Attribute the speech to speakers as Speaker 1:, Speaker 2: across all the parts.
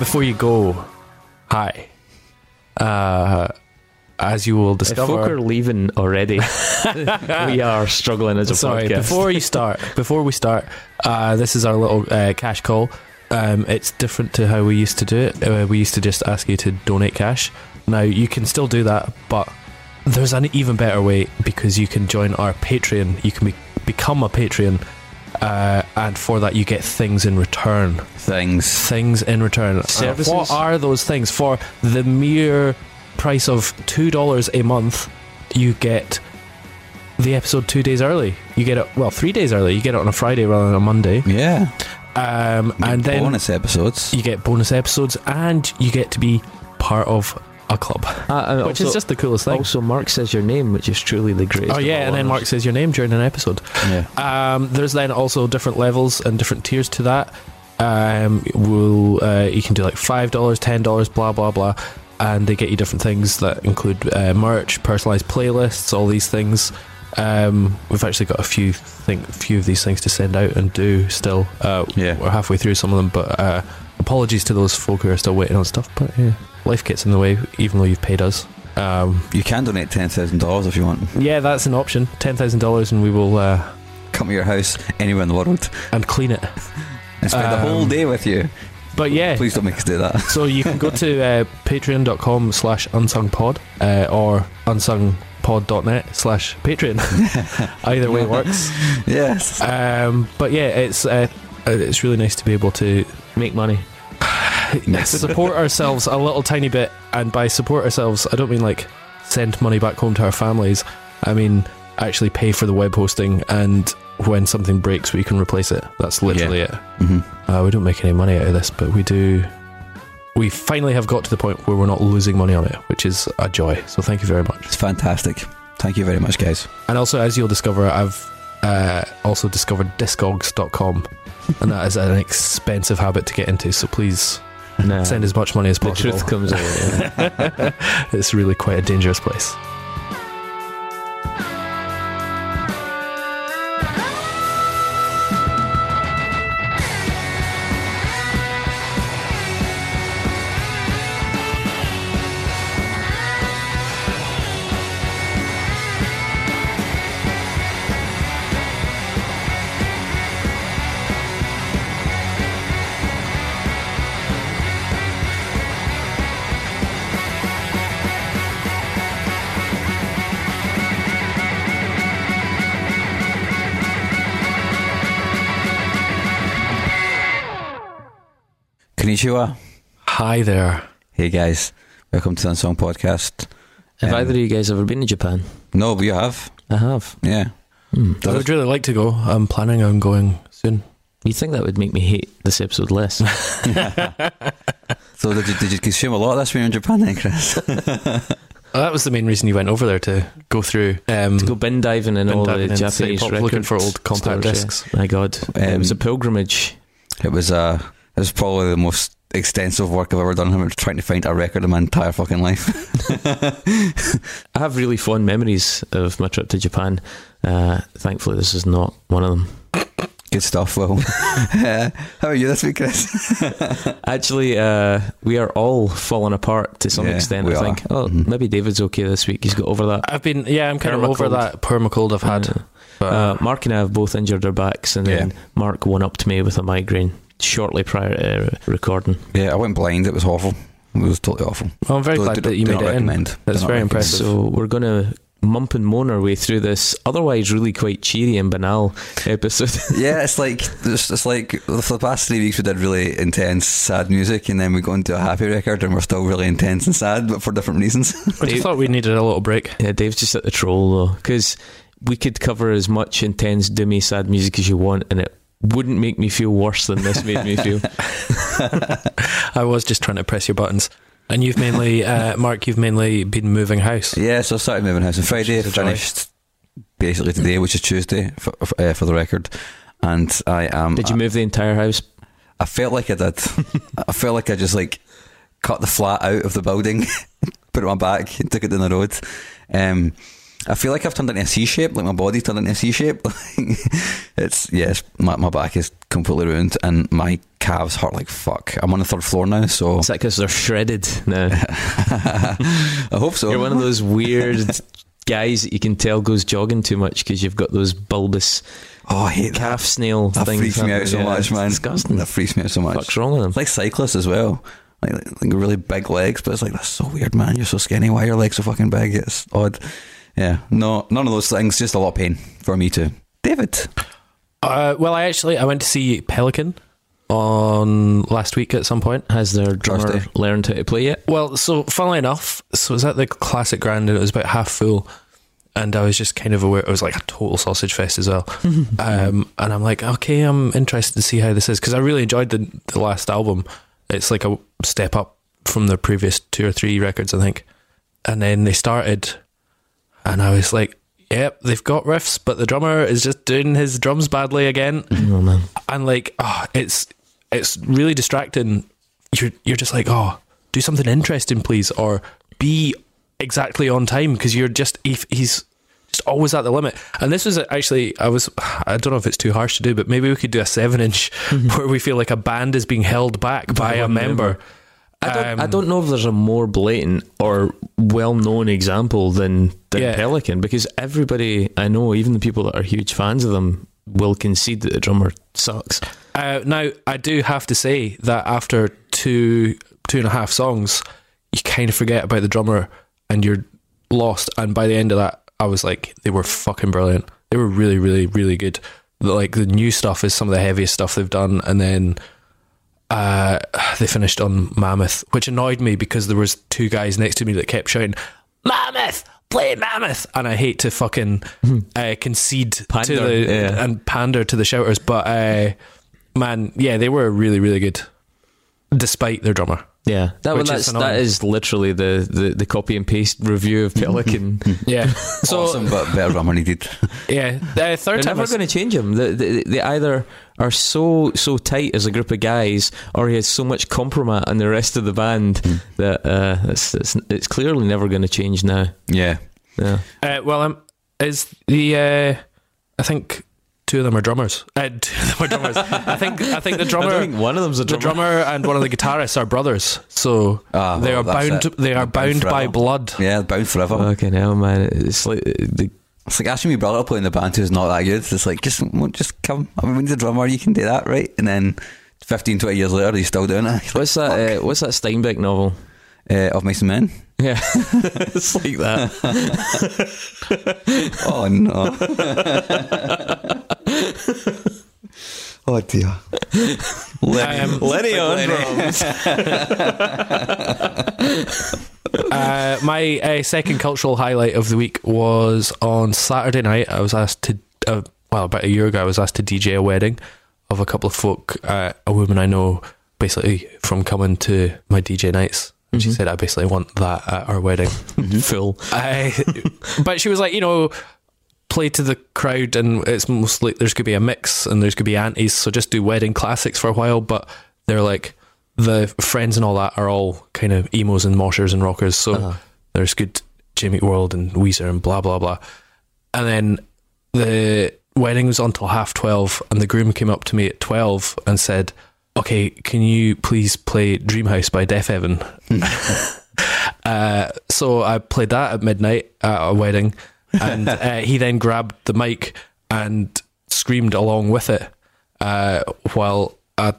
Speaker 1: Before you go, hi. Uh, as you will
Speaker 2: If folk
Speaker 1: discover,
Speaker 2: are leaving already, we are struggling as a
Speaker 1: sorry.
Speaker 2: podcast.
Speaker 1: Before you start, before we start, uh, this is our little uh, cash call. Um, it's different to how we used to do it. Uh, we used to just ask you to donate cash. Now you can still do that, but there's an even better way because you can join our Patreon. You can be, become a Patreon, uh, and for that you get things in return.
Speaker 3: Things.
Speaker 1: things in return. Uh,
Speaker 2: Services?
Speaker 1: what are those things? For the mere price of two dollars a month, you get the episode two days early. You get it well three days early. You get it on a Friday rather than a Monday.
Speaker 3: Yeah.
Speaker 1: Um, and then
Speaker 3: bonus episodes.
Speaker 1: you get bonus episodes, and you get to be part of a club,
Speaker 2: and
Speaker 1: which
Speaker 2: also,
Speaker 1: is just the coolest thing.
Speaker 2: also Mark says your name, which is truly the greatest.
Speaker 1: Oh yeah, and then. Mark says your name during an episode.
Speaker 3: Yeah.
Speaker 1: Um, there's then also different levels and different tiers to that. Um, we'll uh, you can do like five dollars, ten dollars, blah blah blah, and they get you different things that include uh, merch, personalized playlists, all these things. Um, we've actually got a few think few of these things to send out and do still. Uh,
Speaker 3: Yeah.
Speaker 1: we're halfway through some of them, but uh, apologies to those folk who are still waiting on stuff. But yeah, life gets in the way, even though you've paid us. Um,
Speaker 3: You can donate ten thousand dollars if you want.
Speaker 1: yeah, that's an option. Ten thousand dollars, and we will uh,
Speaker 3: Come to your house anywhere in the world
Speaker 1: and clean it.
Speaker 3: and spend the whole
Speaker 1: Um,
Speaker 3: day with you.
Speaker 1: But yeah,
Speaker 3: Please don't make us do that.
Speaker 1: So you can go to uh, patreon.com slash unsungpod uh, or unsungpod.net slash patreon. Either way works.
Speaker 3: yes.
Speaker 1: Um, but yeah, it's uh, uh, it's really nice to be able to
Speaker 2: make money.
Speaker 3: Yes.
Speaker 1: support ourselves a little tiny bit. And by support ourselves, I don't mean like send money back home to our families. I mean actually pay for the web hosting and when something breaks, we can replace it. That's literally it.
Speaker 3: hmm
Speaker 1: Uh, we don't make any money out of this, but we do. We finally have got to the point where we're not losing money on it, which is a joy. So thank you very much.
Speaker 3: It's fantastic. Thank you very much, guys.
Speaker 1: And also, as you'll discover, I've uh, also discovered discogs.com, and that is an expensive habit to get into. So please
Speaker 2: Nah,
Speaker 1: send as much money as possible.
Speaker 2: the truth comes out. yeah.
Speaker 1: it's really quite a dangerous place.
Speaker 3: Konnichiwa.
Speaker 1: Hi there.
Speaker 3: Hey, guys. Welcome to the Unsung Podcast.
Speaker 2: Have
Speaker 3: Um,
Speaker 2: either of you guys ever been to Japan?
Speaker 3: No, but you have.
Speaker 2: I have.
Speaker 3: Yeah.
Speaker 2: Hmm.
Speaker 1: I would really like to go. I'm planning on going soon.
Speaker 2: You think that would make me hate this episode less?
Speaker 3: So did you, did you consume a lot of this when you were in Japan then, Chris?
Speaker 1: Uh, that was the main reason you went over there to go through. Um,
Speaker 2: to go bin diving in
Speaker 1: bin
Speaker 2: all
Speaker 1: diving
Speaker 2: the Japanese
Speaker 1: Pop,
Speaker 2: record
Speaker 1: looking for old compact
Speaker 2: stores, yeah.
Speaker 1: discs.
Speaker 2: My God, it was a
Speaker 3: Um,
Speaker 2: pilgrimage.
Speaker 3: It was uh, it was probably the most extensive work I've ever done. I'm trying to find a record in my entire fucking life.
Speaker 2: I have really fond memories of my trip to Japan. Uh, thankfully, this is not one of them.
Speaker 3: Good stuff, Will. Uh, how are you this week, Chris?
Speaker 2: Actually, uh, we are all falling apart to some
Speaker 3: Yeah,
Speaker 2: extent.
Speaker 3: we
Speaker 2: I think.
Speaker 3: are.
Speaker 2: Oh,
Speaker 3: Mhm.
Speaker 2: maybe David's okay this week. He's got over that.
Speaker 1: I've been, yeah, I'm kind of over
Speaker 2: Permacold.
Speaker 1: that permacold I've had.
Speaker 2: Uh,
Speaker 1: but,
Speaker 2: uh, Mark and I have both injured our backs, and then Mark one up to me with a migraine shortly prior to uh, recording.
Speaker 3: Yeah, I went blind. It was awful. It was totally awful.
Speaker 1: well, I'm very
Speaker 3: Do-
Speaker 1: glad
Speaker 3: do-
Speaker 1: that you
Speaker 3: do
Speaker 1: made it in.
Speaker 3: recommend. Do
Speaker 1: That's very impressive.
Speaker 2: So we're going to mump and moan our way through this otherwise really quite cheery and banal episode.
Speaker 3: yeah, it's like it's, it's like for the past three weeks we did really intense, sad music, and then we go into a happy record, and we're still really intense and sad, but for different reasons.
Speaker 1: I just thought we needed a little break.
Speaker 2: yeah, Dave's just at the troll though, because we could cover as much intense, doomy, sad music as you want, and it wouldn't make me feel worse than this made me feel.
Speaker 1: I was just trying to press your buttons. And you've mainly, uh, Mark, you've mainly been moving house.
Speaker 3: yeah, so I started moving house on Friday,
Speaker 1: Which is
Speaker 3: finished basically today, which is Tuesday for, for, uh, for the record, and I am.
Speaker 2: Did you move the entire house?
Speaker 3: I felt like I did. I felt like I just like cut the flat out of the building, put it on my back, and took it down the road. Um, I feel like I've turned into a C shape, like my body turned into a C shape. it's yes, my, my back is completely ruined and my calves hurt like fuck. I'm on the third floor now, so
Speaker 2: Is that because they're shredded now?
Speaker 3: I hope so.
Speaker 2: You're one of those weird guys that you can tell goes jogging too much because you've got those bulbous
Speaker 3: oh, I hate that.
Speaker 2: calf snail
Speaker 3: That
Speaker 2: things.
Speaker 3: freaks me out so?
Speaker 2: Yeah,
Speaker 3: much,
Speaker 2: it's
Speaker 3: man.
Speaker 2: Disgusting.
Speaker 3: That freaks me out so much.
Speaker 2: What's wrong with them?
Speaker 3: It's like cyclists as well. Like, like really big legs, but it's like that's so weird, man. You're so skinny. Why are your legs so fucking big? It's odd. Yeah, no, none of those things. Just a lot of pain for me too. David,
Speaker 1: Uh, well, I actually I went to see Pelican on last week at some point.
Speaker 2: Has their drummer
Speaker 3: Thursday.
Speaker 2: learned how to play yet?
Speaker 1: Well, so funnily enough, so it was at the Classic Grand and it was about half full. And I was just kind of aware it was like a total sausage fest as well. um, and I'm like, okay, I'm interested to see how this is because I really enjoyed the the last album. It's like a step up from the previous two or three records, I think. And then they started, and I was like, yep, they've got riffs, but the drummer is just doing his drums badly again.
Speaker 2: Oh man.
Speaker 1: and like oh, it's it's really distracting. You're you're just like oh do something interesting please or be exactly on time because you're just if he's just always at the limit. And this was actually i was i don't know if it's too harsh to do but maybe we could do a seven inch mm-hmm. where we feel like a band is being held back by, a member,
Speaker 2: member. I don't. I
Speaker 1: Um,
Speaker 2: don't know if there's a more blatant or well-known example than than
Speaker 1: Yeah.
Speaker 2: Pelican because everybody I know, even the people that are huge fans of them, will concede that the drummer sucks.
Speaker 1: Uh, now, I do have to say that after two two and a half songs, you kind of forget about the drummer and you're lost. And by the end of that, I was like, they were fucking brilliant. They were really, really, really good. Like the new stuff is some of the heaviest stuff they've done, and then uh, they finished on Mammoth, which annoyed me because there was two guys next to me that kept shouting, "Mammoth." Play Mammoth, and I hate to fucking uh, concede to the
Speaker 2: yeah.
Speaker 1: and pander to the shouters, but uh, man, yeah, they were really, really good, despite their drummer.
Speaker 2: Yeah, that one,
Speaker 1: Which is
Speaker 2: that's, that is literally the, the, the copy and paste review of Pelican.
Speaker 1: Yeah. So
Speaker 3: awesome, but better drummer needed.
Speaker 1: yeah, the third
Speaker 2: They're
Speaker 1: time.
Speaker 2: never going to change him. They, they, they either are so so tight as a group of guys, or he has so much compromise on the rest of the band that uh, it's, it's it's clearly never going to change now.
Speaker 3: Yeah,
Speaker 2: Yeah.
Speaker 1: Uh, well, um, is the uh, I think two of them are drummers. Uh, two of them are drummers. I think I think the drummer.
Speaker 2: one of them's a
Speaker 1: the drummer and one of the guitarists are brothers, so
Speaker 3: Ah,
Speaker 1: they are bound.
Speaker 3: it.
Speaker 1: They are
Speaker 3: bound
Speaker 1: bound by blood.
Speaker 3: yeah, bound forever.
Speaker 2: Okay, hell, man! It's like the
Speaker 3: It's like asking me brother to play in the band who's not that good. It's like just just come. I mean, we need a drummer. You can do that, right? And then 15, 20 years later, he's still doing it.
Speaker 2: what's that? Uh, what's that Steinbeck novel?
Speaker 3: Uh, of Mice and Men.
Speaker 2: Yeah, it's like that.
Speaker 3: Oh no. oh dear. Lenny,
Speaker 1: Um,
Speaker 2: Lenny on
Speaker 3: Lenny.
Speaker 1: uh, my uh, second cultural highlight of the week was on Saturday night. I was asked to, uh, well, about a year ago, I was asked to DJ a wedding of a couple of folk, uh, a woman I know, basically from coming to my DJ nights. And she said, I basically want that at our wedding.
Speaker 2: Full.
Speaker 1: I, but she was like, you know, play to the crowd, and it's mostly there's going to be a mix, and there's going to be aunties, so just do wedding classics for a while. But they're like the friends and all that are all kind of emos and moshers and rockers, so
Speaker 2: Uh-huh.
Speaker 1: there's good Jimmy World and Weezer and blah blah blah. And then the wedding was until half twelve, and the groom came up to me at twelve and said. Okay, can you please play Dreamhouse by Deafheaven? Uh, so I played that at midnight at a wedding, and uh, he then grabbed the mic and screamed along with it, uh, while a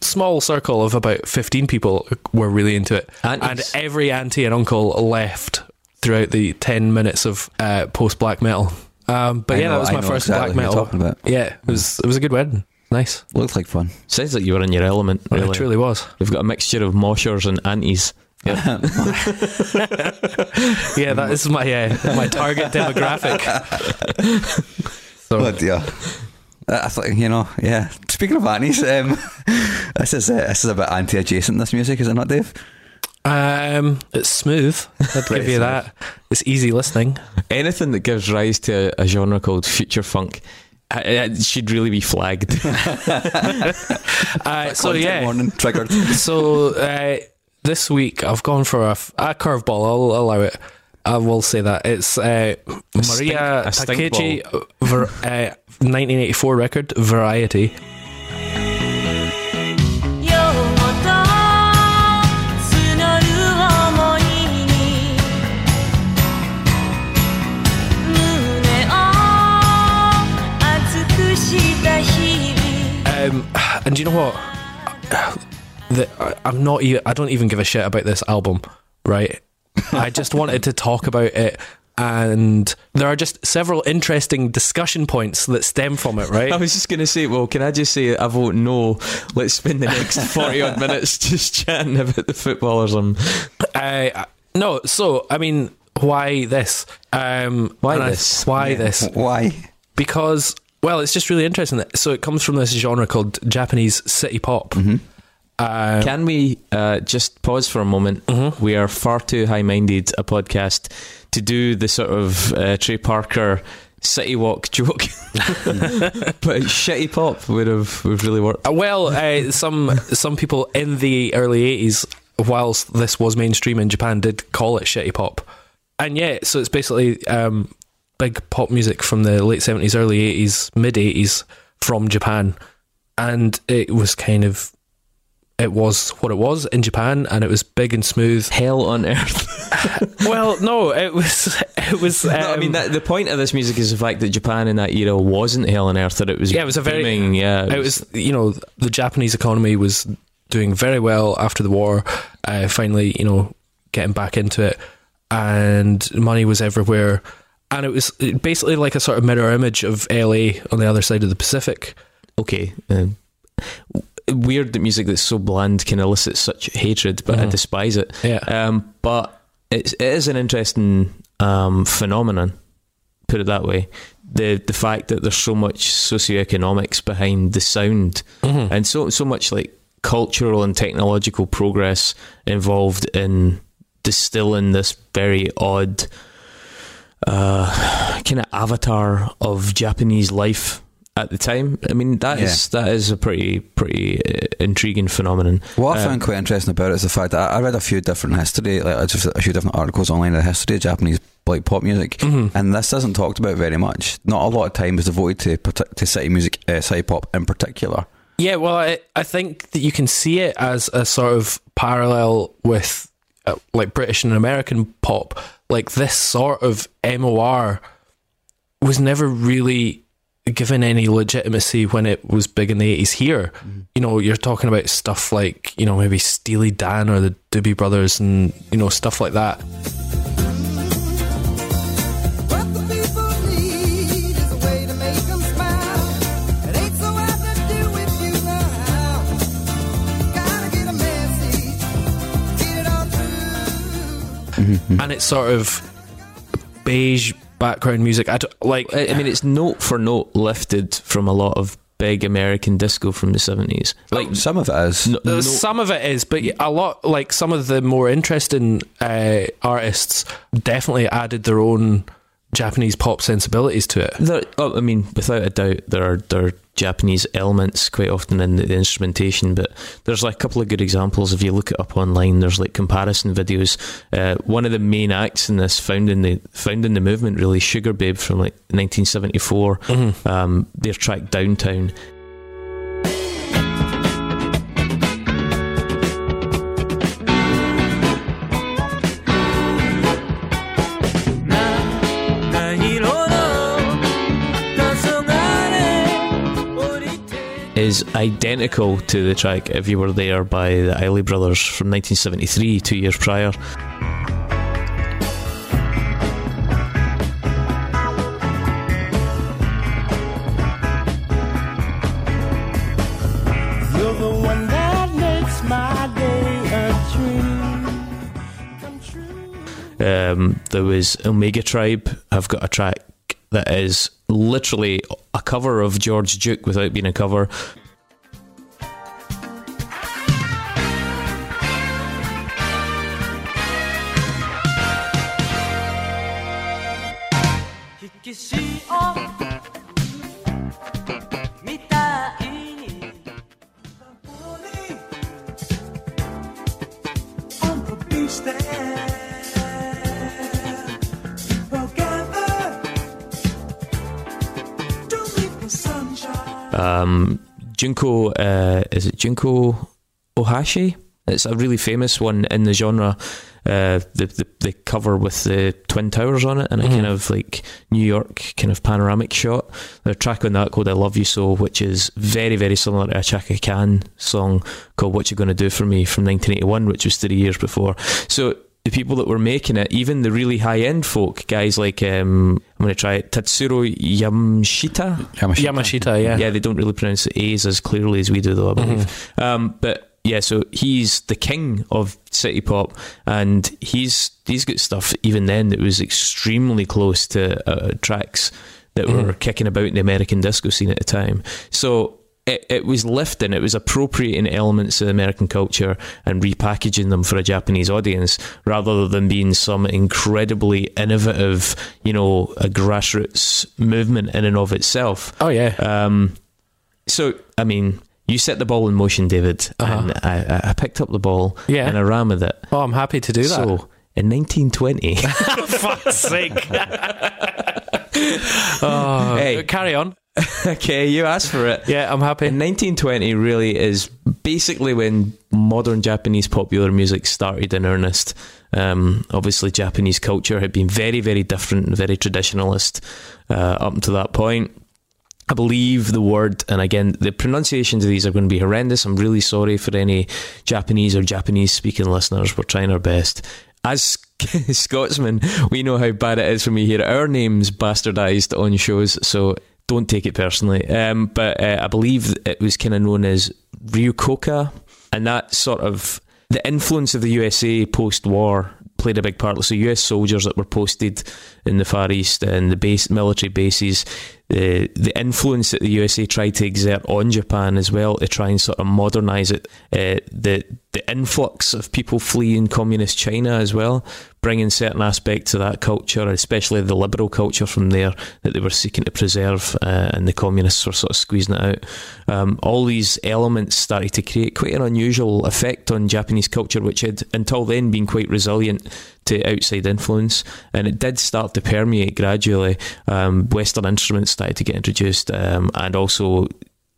Speaker 1: small circle of about fifteen people were really into it,
Speaker 2: Aunties.
Speaker 1: and every auntie and uncle left throughout the ten minutes of uh, post black metal. Um, but
Speaker 3: I
Speaker 1: yeah,
Speaker 3: know-
Speaker 1: that was my
Speaker 3: know
Speaker 1: first
Speaker 3: exactly
Speaker 1: black metal. Yeah, it was it was a good wedding. Nice,
Speaker 3: Looked like fun.
Speaker 2: Sounds like you were in your element. Really.
Speaker 1: it truly was.
Speaker 2: We've got a mixture of moshers and aunties.
Speaker 1: Yeah, yeah that is my uh, my target demographic. so
Speaker 3: Oh dear. Uh, I thought you know, yeah. Speaking of aunties, um, this is uh, this is a bit anti-adjacent. This music is it not, Dave?
Speaker 1: Um, it's smooth. I'd give you
Speaker 3: smooth.
Speaker 1: that. It's easy listening.
Speaker 2: Anything that gives rise to a, a genre called future funk it should really be flagged.
Speaker 1: Uh, so yeah,
Speaker 3: warning triggered.
Speaker 1: so uh, this week I've gone for a, f- a curveball. I'll allow it. I will say that it's uh,
Speaker 2: Mariya stink
Speaker 1: Takeuchi, ver, uh, 1984 record Variety. Um, and do you know what? The, I- I'm not. Even, I don't even give a shit about this album, right? I just wanted to talk about it, and there are just several interesting discussion points that stem from it, right?
Speaker 2: I was just going to say, well, can I just say I vote no? Let's spend the next 40 odd minutes just chatting about the footballers.
Speaker 1: Uh, no, so I mean, why this? Um,
Speaker 2: Why
Speaker 1: and I-
Speaker 2: this?
Speaker 1: why
Speaker 3: Yeah.
Speaker 1: this?
Speaker 3: Why?
Speaker 1: because well, it's just really interesting. That, so it comes from this genre called Japanese city pop.
Speaker 3: Mm-hmm.
Speaker 1: Uh,
Speaker 2: Can we uh, just pause for a moment? We are far too high minded a podcast to do the sort of uh, Trey Parker City Wok joke. but shitty pop would have would have really worked.
Speaker 1: Uh, Well, uh, some some people in the early '80s, whilst this was mainstream in Japan, did call it shitty pop, and yeah, so it's basically um, big pop music from the late '70s, early '80s, mid '80s from Japan, and it was kind of it was what it was in Japan, and it was big and smooth.
Speaker 2: Hell on earth.
Speaker 1: well, no, it was it was. Um,
Speaker 2: no, I mean, that, the point of this music is the fact that Japan in that era wasn't hell on earth, that it was
Speaker 1: Yeah, it was a very-
Speaker 2: booming, yeah.
Speaker 1: it was you know the Japanese economy was doing very well after the war. Uh, finally, you know, getting back into it, and money was everywhere, and it was basically like a sort of mirror image of LA on the other side of the Pacific.
Speaker 2: okay. Um, weird that music that's so bland can elicit such hatred, but I
Speaker 1: Mhm.
Speaker 2: despise it.
Speaker 1: Yeah,
Speaker 2: Um, but it's, it is an interesting um, phenomenon, put it that way. The the fact that there's so much socioeconomics behind the sound
Speaker 1: Mhm.
Speaker 2: and so so much like cultural and technological progress involved in distilling this very odd uh, kind of avatar of Japanese life at the time. I mean that is that is a pretty pretty uh, intriguing phenomenon.
Speaker 3: What I
Speaker 2: Um,
Speaker 3: found quite interesting about it is the fact that I I read a few different history, like just a few different articles online of the history of Japanese like pop music,
Speaker 1: Mhm.
Speaker 3: and this isn't talked about very much. Not a lot of time is devoted to partic- to city music, uh, city pop in particular.
Speaker 1: Yeah, well, I, I think that you can see it as a sort of parallel with uh, like British and American pop. Like this sort of MOR was never really given any legitimacy when it was big in the 80s here. You know, you're talking about stuff like, you know, maybe Steely Dan or the Doobie Brothers and, you know, stuff like that.
Speaker 4: Through.
Speaker 1: And it's sort of beige background music. I like,
Speaker 2: I I mean, it's note for note lifted from a lot of big American disco from the seventies. Like,
Speaker 3: Some of it is.
Speaker 2: no,
Speaker 1: Uh,
Speaker 2: no-
Speaker 1: Some of it is, but a lot like some of the more interesting uh, artists definitely added their own Japanese pop sensibilities to it.
Speaker 2: there, oh, I mean, without a doubt, there are there are Japanese elements quite often in the, the instrumentation. But there's like a couple of good examples. If you look it up online, there's like comparison videos. Uh, one of the main acts in this, found in the found in the movement, really, Sugar Babe from like 1974. Um, their track Downtown. Is identical to the track If You Were There by the Isley Brothers from 1973, two years prior.
Speaker 4: You're the one that makes my day a dream come true.
Speaker 2: Um, there was Omega Tribe I've got a track that is literally a cover of George Duke without being a cover.
Speaker 4: On
Speaker 2: Um, Junko, uh, is it Junko Ohashi? It's a really famous one in the genre. Uh, the, the the cover with the twin towers on it and a kind of like New York kind of panoramic shot. There's a track on that called "I Love You So," which is very very similar to a Chaka Khan song called "What You Gonna Do for Me" from 1981, which was three years before. So the people that were making it, even the really high end folk, guys like um, I'm going to try it, Tatsuro Yamashita.
Speaker 3: Yamashita.
Speaker 1: Yamashita, yeah.
Speaker 2: Yeah, they don't really pronounce the A's as clearly as we do, though, I believe. Um, but yeah, so he's the king of city pop, and he's he's got stuff even then that was extremely close to uh, tracks that were kicking about in the American disco scene at the time. So. It, it was lifting, it was appropriating elements of American culture and repackaging them for a Japanese audience rather than being some incredibly innovative, you know, a grassroots movement in and of itself.
Speaker 1: Oh yeah.
Speaker 2: Um, so, I mean, you set the ball in motion, David,
Speaker 1: Uh-huh.
Speaker 2: and I, I- picked up the ball
Speaker 1: Yeah.
Speaker 2: and I ran with it.
Speaker 1: oh, I'm happy to do that.
Speaker 2: So, in 1920,
Speaker 1: fuck's sake. oh,
Speaker 2: Hey.
Speaker 1: carry on.
Speaker 2: okay, you asked for it.
Speaker 1: Yeah, I'm happy.
Speaker 2: In 1920 really is basically when modern Japanese popular music started in earnest. Um, obviously, Japanese culture had been very, very different and very traditionalist uh, up to that point. I believe the word, and again, the pronunciations of these are going to be horrendous. I'm really sorry for any Japanese or Japanese speaking listeners. We're trying our best. As Scotsmen, we know how bad it is when we hear Our names bastardized on shows, so don't take it personally. Um, but uh, I believe it was kind of known as Ryukoka, and that sort of the influence of the USA post war played a big part. So US soldiers that were posted in the Far East and the base military bases, the the influence that the USA tried to exert on Japan as well to try and sort of modernise it. Uh, the the influx of people fleeing communist China as well, bringing certain aspects of that culture, especially the liberal culture from there that they were seeking to preserve, uh, and the communists were sort of squeezing it out. Um, all these elements started to create quite an unusual effect on Japanese culture, which had until then been quite resilient to outside influence, and it did start to permeate gradually. Um, Western instruments started to get introduced, um, and also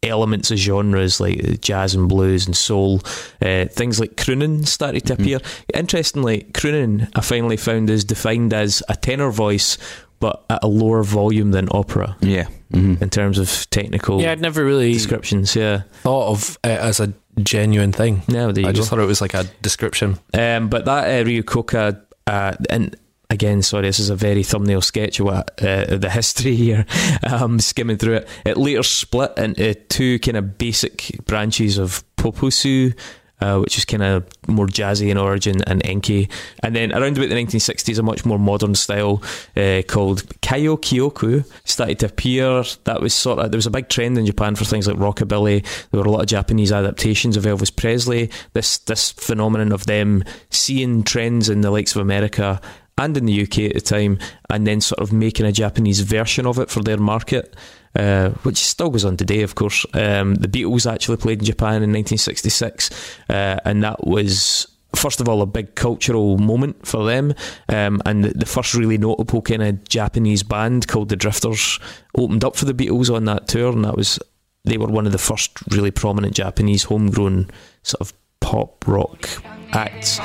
Speaker 2: elements of genres like jazz and blues and soul. Uh, things like crooning started to appear. Interestingly, crooning I finally found is defined as a tenor voice, but at a lower volume than opera
Speaker 3: Yeah. hmm
Speaker 2: in terms of technical
Speaker 1: Yeah, I'd never really
Speaker 2: descriptions. Yeah,
Speaker 1: thought of it as a genuine thing.
Speaker 2: now there you
Speaker 1: I
Speaker 2: go.
Speaker 1: just thought it was like a description.
Speaker 2: Um, but that uh, Ryukoka, uh, and again, sorry, this is a very thumbnail sketch of what, uh, the history here. Um, skimming through it, it later split into two kind of basic branches of Popusu. Uh, which is kind of more jazzy in origin, and Enka. And then around about the 1960s, a much more modern style uh, called Kayōkyoku started to appear. That was sort of, there was a big trend in Japan for things like rockabilly. There were a lot of Japanese adaptations of Elvis Presley. This, this phenomenon of them seeing trends in the likes of America and in the UK at the time, and then sort of making a Japanese version of it for their market, uh, which still goes on today, of course. Um, the Beatles actually played in Japan in 1966, uh, and that was. First of all, a big cultural moment for them, um, and the, the first really notable kind of Japanese band called the Drifters opened up for the Beatles on that tour, and that was they were one of the first really prominent Japanese homegrown sort of pop rock acts.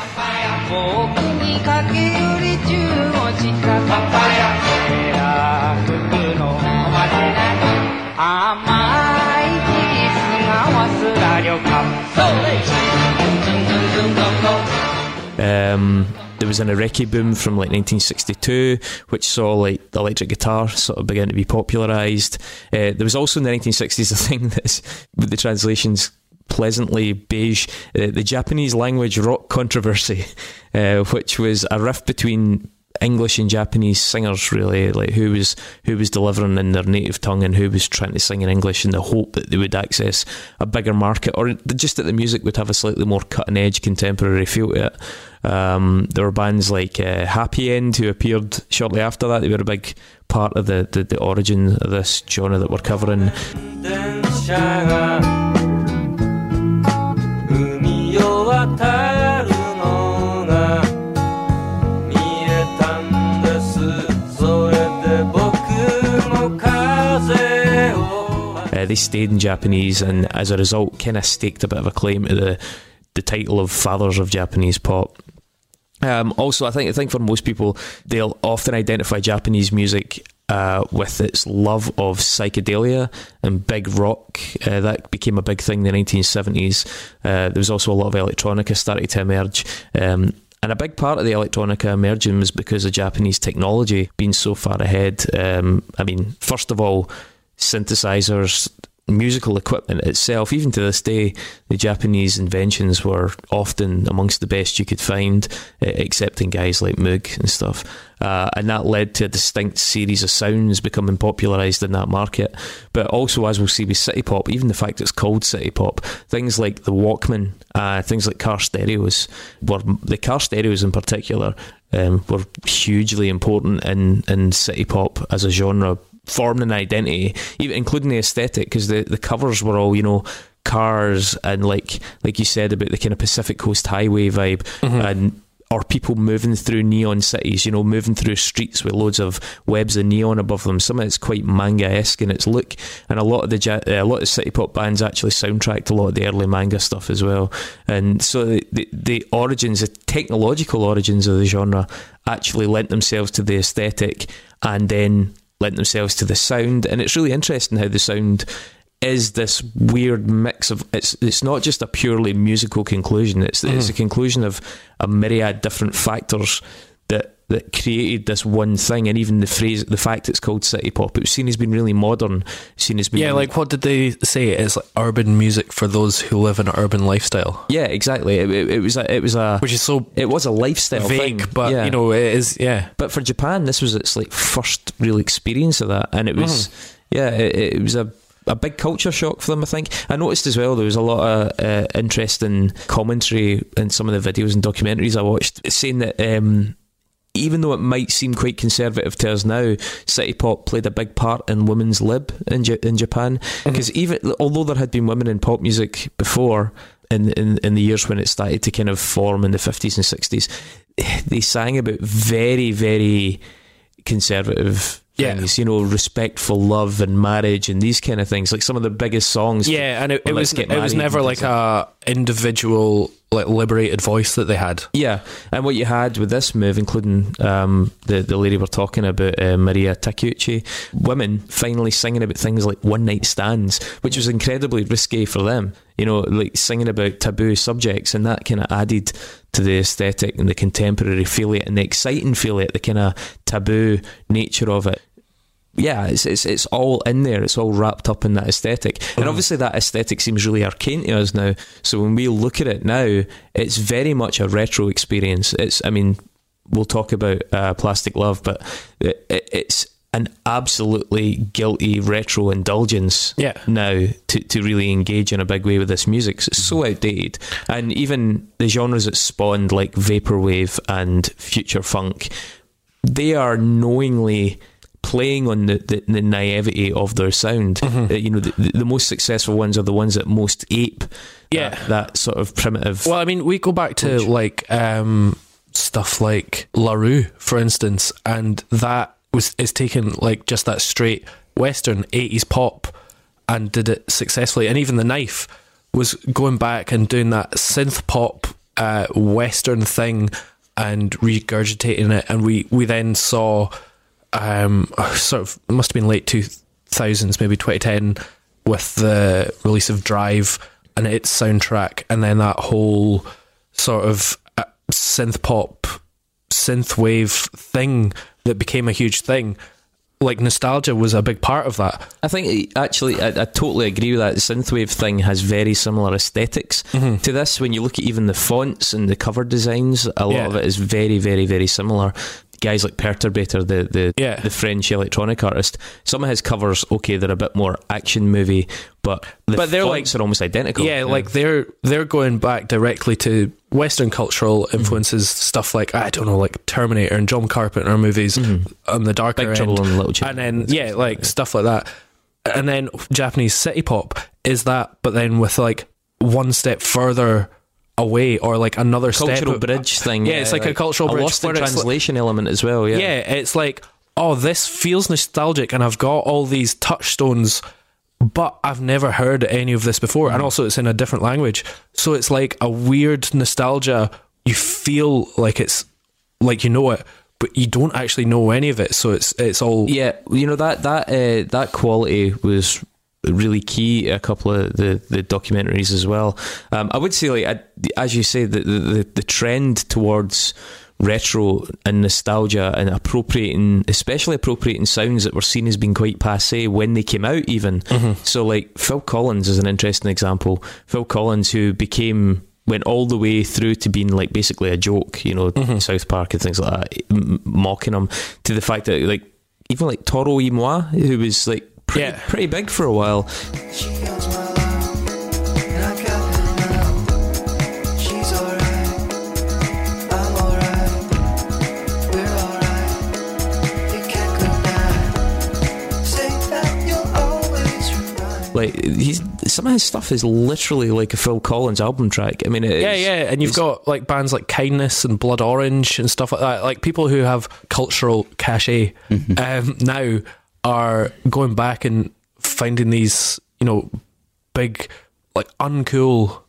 Speaker 2: Um, there was an Ireki boom from like 1962, which saw like the electric guitar sort of begin to be popularised. Uh, there was also in the 1960s a thing that's with the translations pleasantly beige, uh, the Japanese language rock controversy, uh, which was a rift between English and Japanese singers really. Like who was who was delivering in their native tongue and who was trying to sing in English in the hope that they would access a bigger market or just that the music would have a slightly more cutting edge contemporary feel to it. Um, there were bands like uh, Happy End who appeared shortly after that. They were a big part of the, the, the origin of this genre that we're covering.
Speaker 5: 電
Speaker 2: they stayed in Japanese, and as a result, kind of staked a bit of a claim to the the title of fathers of Japanese pop. Um, also, I think I think for most people, they'll often identify Japanese music uh, with its love of psychedelia and big rock. Uh, that became a big thing in the 1970s. Uh, there was also a lot of electronica starting to emerge. Um, and a big part of the electronica emerging was because of Japanese technology being so far ahead. Um, I mean, first of all, synthesizers, musical equipment itself, even to this day, the Japanese inventions were often amongst the best you could find, excepting guys like Moog and stuff. Uh, and that led to a distinct series of sounds becoming popularised in that market. But also, as we'll see with City Pop, even the fact it's called City Pop, things like the Walkman, uh, things like car stereos, were the car stereos in particular um, were hugely important in, in City Pop as a genre formed an identity, even including the aesthetic, because the, the covers were all you know cars and like like you said about the kind of Pacific Coast Highway vibe and. Or people moving through neon cities, you know, moving through streets with loads of webs of neon above them. Some of it's quite manga esque in its look, and a lot of the uh, a lot of city pop bands actually soundtracked a lot of the early manga stuff as well. And so the, the, the origins, the technological origins of the genre, actually lent themselves to the aesthetic, and then lent themselves to the sound. And it's really interesting how the sound is this weird mix of it's it's not just a purely musical conclusion. It's it's mm-hmm. a conclusion of a myriad different factors that that created this one thing. And even the phrase, the fact it's called city pop, it was seen as being really modern, seen as being
Speaker 1: Yeah,
Speaker 2: really-
Speaker 1: like what did they say? It's like urban music for those who live an urban lifestyle,
Speaker 2: yeah, exactly. It, it, it was a, it was a
Speaker 1: which is so
Speaker 2: it was a lifestyle
Speaker 1: vague,
Speaker 2: thing,
Speaker 1: but
Speaker 2: yeah.
Speaker 1: you know it is. Yeah,
Speaker 2: But for Japan, this was its like first real experience of that, and it was yeah, it, it was a a big culture shock for them. I think I noticed as well there was a lot of uh, interesting commentary in some of the videos and documentaries I watched, saying that. Um, even though it might seem quite conservative to us now, city pop played a big part in women's lib in J- in Japan. Mm-hmm. Because even although there had been women in pop music before, in, in in the years when it started to kind of form in the fifties and sixties, they sang about very very conservative
Speaker 1: Yeah.
Speaker 2: things. You know, respectful love and marriage and these kind of things. Like some of the biggest songs.
Speaker 1: yeah, and it, it was it was never like a individual like liberated voice that they had.
Speaker 2: Yeah, and what you had with this move, including um, the the lady we're talking about, uh, Mariya Takeuchi, women finally singing about things like one night stands, which was incredibly risky for them. You know, like singing about taboo subjects, and that kind of added to the aesthetic and the contemporary feel it and the exciting feel it, the kind of taboo nature of it yeah, it's, it's it's all in there. It's all wrapped up in that aesthetic, and obviously that aesthetic seems really arcane to us now. So when we look at it now, it's very much a retro experience. It's, I mean, we'll talk about uh, Plastic Love, but it, it, it's an absolutely guilty retro indulgence
Speaker 1: Yeah.
Speaker 2: now to, to really engage in a big way with this music. It's so outdated. And even the genres that spawned, like Vaporwave and Future Funk, they are knowingly playing on the, the, the naivety of their sound. Uh, you know, the, the, most successful ones are the ones that most ape
Speaker 1: Yeah.
Speaker 2: that, that sort of primitive.
Speaker 1: Well, I mean, we go back to like um, stuff like La Roux, for instance, and that was is taken like just that straight Western eighties pop and did it successfully. And even the knife was going back and doing that synth pop uh, Western thing and regurgitating it. And we we then saw um, sort of it must have been late two thousands, maybe twenty ten, with the release of Drive and its soundtrack, and then that whole sort of uh, synth pop, synth wave thing that became a huge thing. Like nostalgia was a big part of that.
Speaker 2: I think actually, I, I totally agree with that. The synthwave thing has very similar esthetics
Speaker 1: Mm-hmm.
Speaker 2: to this. When you look at even the fonts and the cover designs, a lot
Speaker 1: Yeah.
Speaker 2: of it is very, very, very similar. Guys like Perturbator, the the,
Speaker 1: Yeah.
Speaker 2: the French electronic artist, some of his covers, okay, they're a bit more action movie, but the
Speaker 1: But they're
Speaker 2: fonts are almost identical.
Speaker 1: Yeah, like they're they're going back directly to Western cultural
Speaker 2: Mm-hmm.
Speaker 1: influences, stuff like I don't know, like Terminator and John Carpenter movies on the darker
Speaker 2: Mm-hmm. Big. Trouble in Little China.
Speaker 1: and then yeah, like stuff like that. And then Japanese city pop is that, but then with like one step further away, or like another
Speaker 2: cultural
Speaker 1: step
Speaker 2: bridge thing.
Speaker 1: Yeah, it's like a cultural
Speaker 2: a
Speaker 1: bridge
Speaker 2: lost in
Speaker 1: it's like-
Speaker 2: translation element as well. Yeah,
Speaker 1: yeah, it's like, oh, this feels nostalgic, and I've got all these touchstones but I've never heard any of this before, and also it's in a different language. So it's like a weird nostalgia. You feel like it's like you know it, but you don't actually know any of it. So it's it's all
Speaker 2: Yeah, you know that that uh, that quality was really key a couple of the, the documentaries as well. Um, I would say, like I, as you say, the, the the trend towards retro and nostalgia and appropriating, especially appropriating sounds that were seen as being quite passe when they came out. Even so, like Phil Collins is an interesting example. Phil Collins, who became went all the way through to being like basically a joke, you know, South Park and things like that, m- mocking him to the fact that like even like Toro y Moi, who was like pretty,
Speaker 1: Yeah.
Speaker 2: pretty big for a while,
Speaker 6: She knows my love, and I got her now. She's alright, I'm alright, we're alright. You can't go now. Say that you'll always remind
Speaker 2: like he's some of his stuff is literally like a Phil Collins album track. I mean, it
Speaker 1: Yeah, yeah, and you've got like bands like Kindness and Blood Orange and stuff like that. Like people who have cultural cachet um, now are going back and finding these, you know, big, like uncool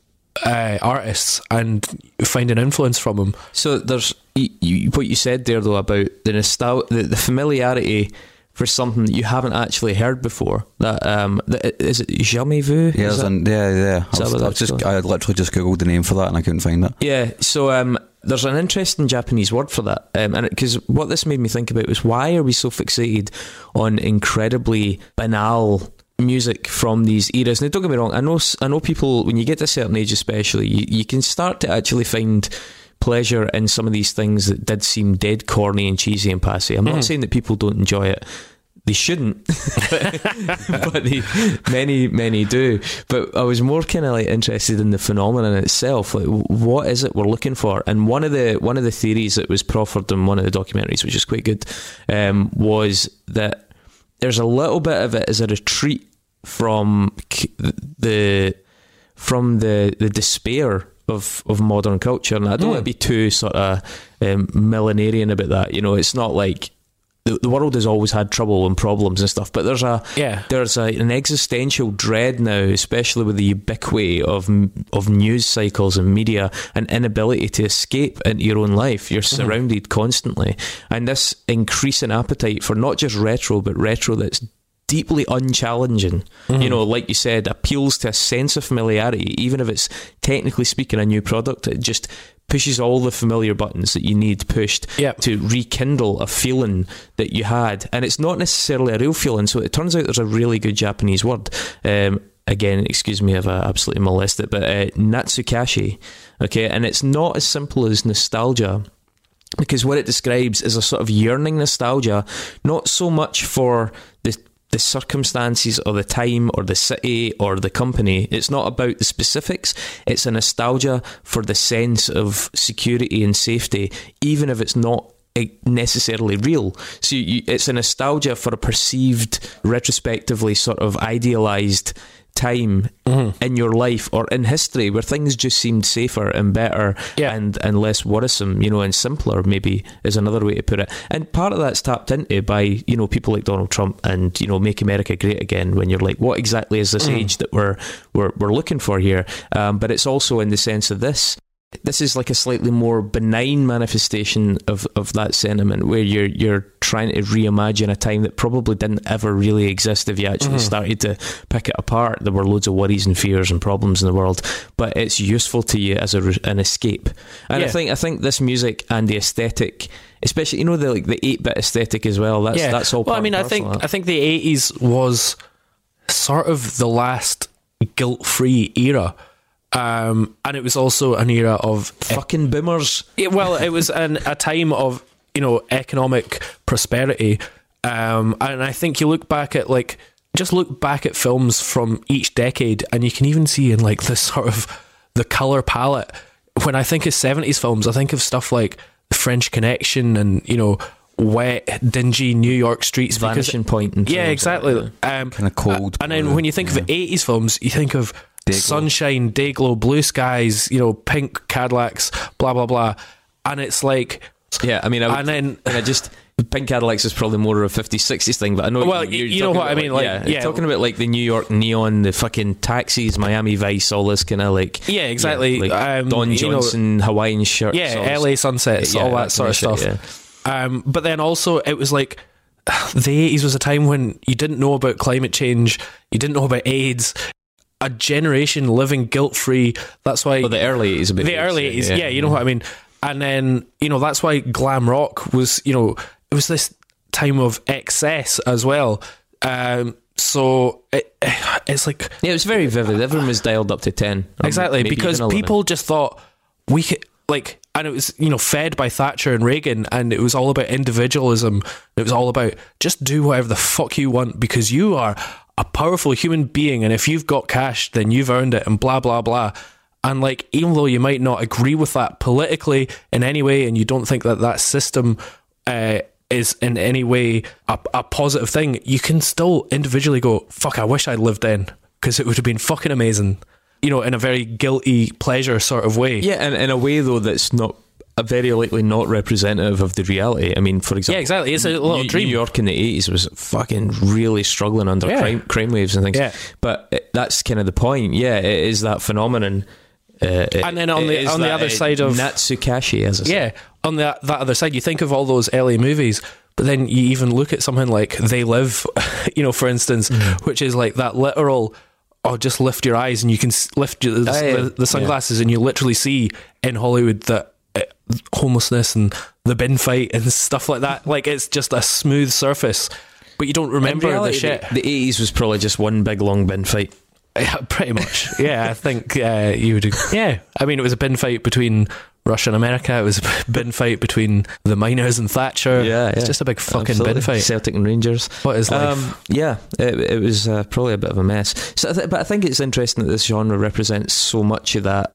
Speaker 1: uh, artists and finding influence from them.
Speaker 2: So there's you, you, what you said there though about the nostalgia, the, the familiarity for something that you haven't actually heard before. That um, that, is it jamais vu?
Speaker 3: Yeah, an, yeah, yeah. I, was, I, just,
Speaker 2: called?
Speaker 3: I literally just googled the name for that and I couldn't find it.
Speaker 2: Yeah, so um, there's an interesting Japanese word for that, um, and because what this made me think about was why are we so fixated on incredibly banal music from these eras? Now, don't get me wrong, I know I know people when you get to a certain age, especially, you, you can start to actually find pleasure in some of these things that did seem dead corny and cheesy and passe. I'm not saying that people don't enjoy it. They shouldn't, but they, many, many do. But I was more kind of like interested in the phenomenon itself. Like, what is it we're looking for? And one of the one of the theories that was proffered in one of the documentaries, which is quite good, um, was that there's a little bit of it as a retreat from the from the the despair of of modern culture. And I don't want to be too sort of um, millenarian about that. You know, it's not like the, the world has always had trouble and problems and stuff, but there's a
Speaker 1: Yeah.
Speaker 2: there's a, an existential dread now, especially with the ubiquity of of news cycles and media, and inability to escape into your own life. You're surrounded constantly, and this increasing appetite for not just retro, but retro that's deeply unchallenging. You know, like you said, appeals to a sense of familiarity, even if it's technically speaking a new product. It just pushes all the familiar buttons that you need pushed
Speaker 1: Yep.
Speaker 2: to rekindle a feeling that you had. And it's not necessarily a real feeling. So it turns out there's a really good Japanese word. Um, again, excuse me if I absolutely molest it, but uh, Natsukashi. Okay. And it's not as simple as nostalgia because what it describes is a sort of yearning nostalgia, not so much for the the circumstances or the time or the city or the company. It's not about the specifics. It's a nostalgia for the sense of security and safety, even if it's not eh, necessarily real. So you, it's a nostalgia for a perceived, retrospectively sort of idealized time in your life or in history where things just seemed safer and better
Speaker 1: Yeah.
Speaker 2: and and less worrisome, you know, and simpler maybe is another way to put it. And part of that's tapped into by, you know, people like Donald Trump and, you know, make America great again when you're like, what exactly is this age that we're we're we're looking for here? Um, but it's also in the sense of this this is like a slightly more benign manifestation of, of that sentiment where you're you're trying to reimagine a time that probably didn't ever really exist if you actually mm-hmm. started to pick it apart. There were loads of worries and fears and problems in the world but it's useful to you as a, an escape. And I think I think this music and the aesthetic especially you know the like the 8-bit aesthetic as well that's that's all
Speaker 1: Well, I mean, I think. I think the eighties was sort of the last guilt-free era, um, and it was also an era of
Speaker 2: fucking boomers
Speaker 1: Yeah, well, it was an, a time of you know economic prosperity, um, and I think you look back at like just look back at films from each decade, and you can even see in like the sort of the color palette. When I think of seventies films, I think of stuff like The French Connection and you know wet, dingy New York streets. because-
Speaker 2: vanishing point and
Speaker 1: yeah, exactly.
Speaker 2: like.
Speaker 1: Um,
Speaker 3: Kinda cold,
Speaker 1: And then when you think of eighties films, you think of
Speaker 3: Dayglow.
Speaker 1: sunshine, day glow, blue skies, you know, pink Cadillacs, blah blah blah, and it's like,
Speaker 2: Yeah, I mean, I would,
Speaker 1: And then-
Speaker 2: I just Pink Cadillacs is probably more of a 50s, 60s thing, but I know.
Speaker 1: Well,
Speaker 2: you're
Speaker 1: you know what I mean, like,
Speaker 2: yeah,
Speaker 1: yeah.
Speaker 2: talking about like the New York neon, the fucking taxis, Miami Vice, all this kind of like.
Speaker 1: Yeah, exactly.
Speaker 2: like
Speaker 1: Um,
Speaker 2: Don
Speaker 1: you know-
Speaker 2: Johnson Hawaiian shirts.
Speaker 1: yeah, LA sunsets,
Speaker 2: yeah,
Speaker 1: all that sort of stuff. Um, but then also, it was like the 80s was a time when you didn't know about climate change, you didn't know about AIDS, a generation living guilt free. That's why
Speaker 2: Well, the early 80s
Speaker 1: the early 80s, yeah, you know what I mean. And then, you know, that's why glam rock was, you know, it was this time of excess as well. Um, so it, it's like,
Speaker 2: Yeah, it was very vivid. Everyone was dialed up to 10.
Speaker 1: Exactly, because people just thought we could like, and it was you know fed by Thatcher and Reagan, and it was all about individualism. It was all about just do whatever the fuck you want because you are a powerful human being, and if you've got cash, then you've earned it, and blah blah blah. And like, even though you might not agree with that politically in any way, and you don't think that that system uh, is in any way a, a positive thing, you can still individually go, "Fuck, I wish I'd lived then," because it would have been fucking amazing you know, in a very guilty pleasure sort of way.
Speaker 2: Yeah, and in a way, though, that's not. Uh, Very likely not representative of the reality. I mean, for example,
Speaker 1: Yeah, exactly. It's a little
Speaker 2: New,
Speaker 1: dream.
Speaker 2: New York in the eighties was fucking really struggling under
Speaker 1: Yeah.
Speaker 2: crime, crime waves and things.
Speaker 1: Yeah.
Speaker 2: But it, that's kind of the point. Yeah, it is that phenomenon. Uh, it-
Speaker 1: And then on the- on the other
Speaker 2: uh,
Speaker 1: side of-
Speaker 2: Natsukashi, as I say.
Speaker 1: Yeah. On the, that other side, you think of all those LA movies, but then you even look at something like They Live, you know, for instance,
Speaker 2: Mm.
Speaker 1: which is like that literal. Oh, just lift your eyes and you can lift the,
Speaker 2: Ah,
Speaker 1: the, the sunglasses and you literally see in Hollywood that uh, homelessness and the bin fight and stuff like that. Like it's just a smooth surface, but you don't remember
Speaker 2: reality,
Speaker 1: the shit.
Speaker 2: The eighties was probably just one big long bin fight.
Speaker 1: Yeah, pretty much. Yeah, I think uh, you would. Yeah, I mean, it was a bin fight between Russia and America. It was a bin fight between the miners and Thatcher.
Speaker 2: Yeah,
Speaker 1: it's just a big fucking
Speaker 2: Absolutely.
Speaker 1: bin fight.
Speaker 2: Celtic and Rangers.
Speaker 1: What is life?
Speaker 2: Um, yeah, it, it was uh, probably a bit of a mess. So, I th- but I think it's interesting that this genre represents so much of that,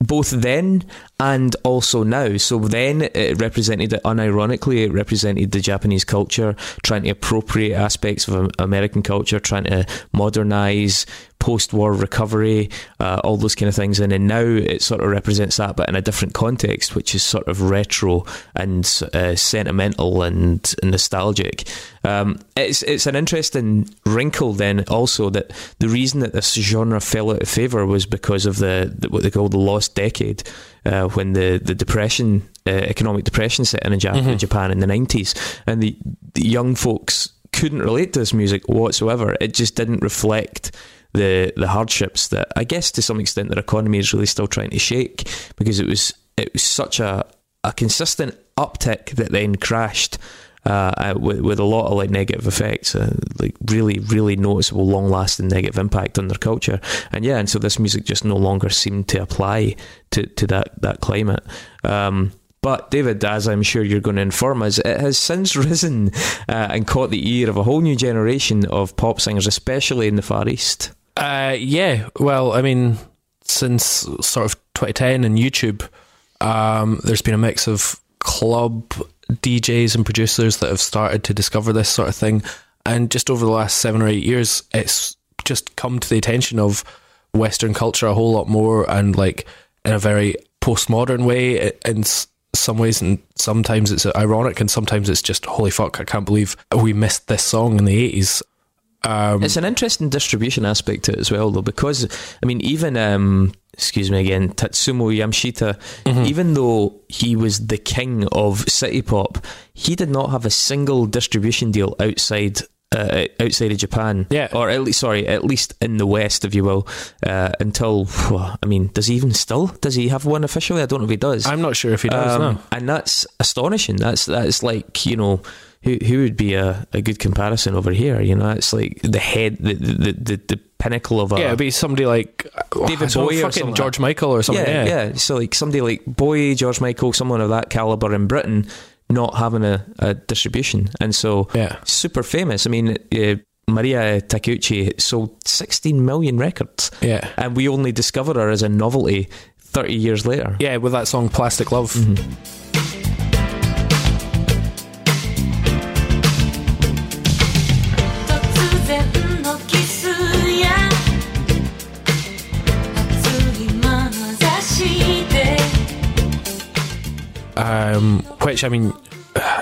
Speaker 2: both then and also now. So then it represented it unironically. It represented the Japanese culture, trying to appropriate aspects of American culture, trying to modernize post-war recovery, uh, all those kind of things. And then now it sort of represents that, but in a different context, which is sort of retro and uh, sentimental and nostalgic. Um, it's it's an interesting wrinkle then also that the reason that this genre fell out of favor was because of the, the what they call the lost decade. Uh, when the the depression, uh, economic depression, set in in Jap- Japan in the nineties, and the, the young folks couldn't relate to this music whatsoever. It just didn't reflect the the hardships that I guess to some extent their economy is really still trying to shake because it was it was such a a consistent uptick that then crashed. Uh, with, with a lot of like negative effects, uh, like really, really noticeable, long-lasting negative impact on their culture, and yeah, and so this music just no longer seemed to apply to, to that that climate. Um, but David, as I'm sure you're going to inform us, it has since risen uh, and caught the ear of a whole new generation of pop singers, especially in the Far East.
Speaker 1: Uh, yeah, well, I mean, since sort of 2010 and YouTube, um, there's been a mix of club DJs and producers that have started to discover this sort of thing. And just over the last seven or eight years, it's just come to the attention of Western culture a whole lot more and like in a very postmodern way in some ways. And sometimes it's ironic and sometimes it's just, holy fuck, I can't believe we missed this song in the 80s. Um,
Speaker 2: It's an interesting distribution aspect to it as well, though, because I mean, even um, excuse me again, Tatsuro Yamashita, even though he was the king of city pop, he did not have a single distribution deal outside. Uh, outside of Japan,
Speaker 1: Yeah.
Speaker 2: or at least sorry, at least in the West, if you will, uh, until I mean, does he even still? Does he have one officially? I don't know if he does.
Speaker 1: I'm not sure if he does,
Speaker 2: Um,
Speaker 1: no.
Speaker 2: and that's astonishing. That's that's like you know, who who would be a, a good comparison over here? You know, it's like the head, the the the, the pinnacle of a
Speaker 1: Yeah, it'd be somebody like oh,
Speaker 2: David
Speaker 1: I
Speaker 2: Bowie or
Speaker 1: fucking. George Michael or something.
Speaker 2: yeah,
Speaker 1: Yeah,
Speaker 2: yeah, So like somebody like Bowie, George Michael, someone of that caliber in Britain, not having a, a distribution, and so
Speaker 1: Yeah.
Speaker 2: super famous. I mean. Uh, Mariya Takeuchi sold 16 million records,
Speaker 1: yeah,
Speaker 2: and we only discovered her as a novelty 30 years later.
Speaker 1: yeah. With that song "Plastic Love."
Speaker 2: Mm-hmm.
Speaker 1: Um, which I mean,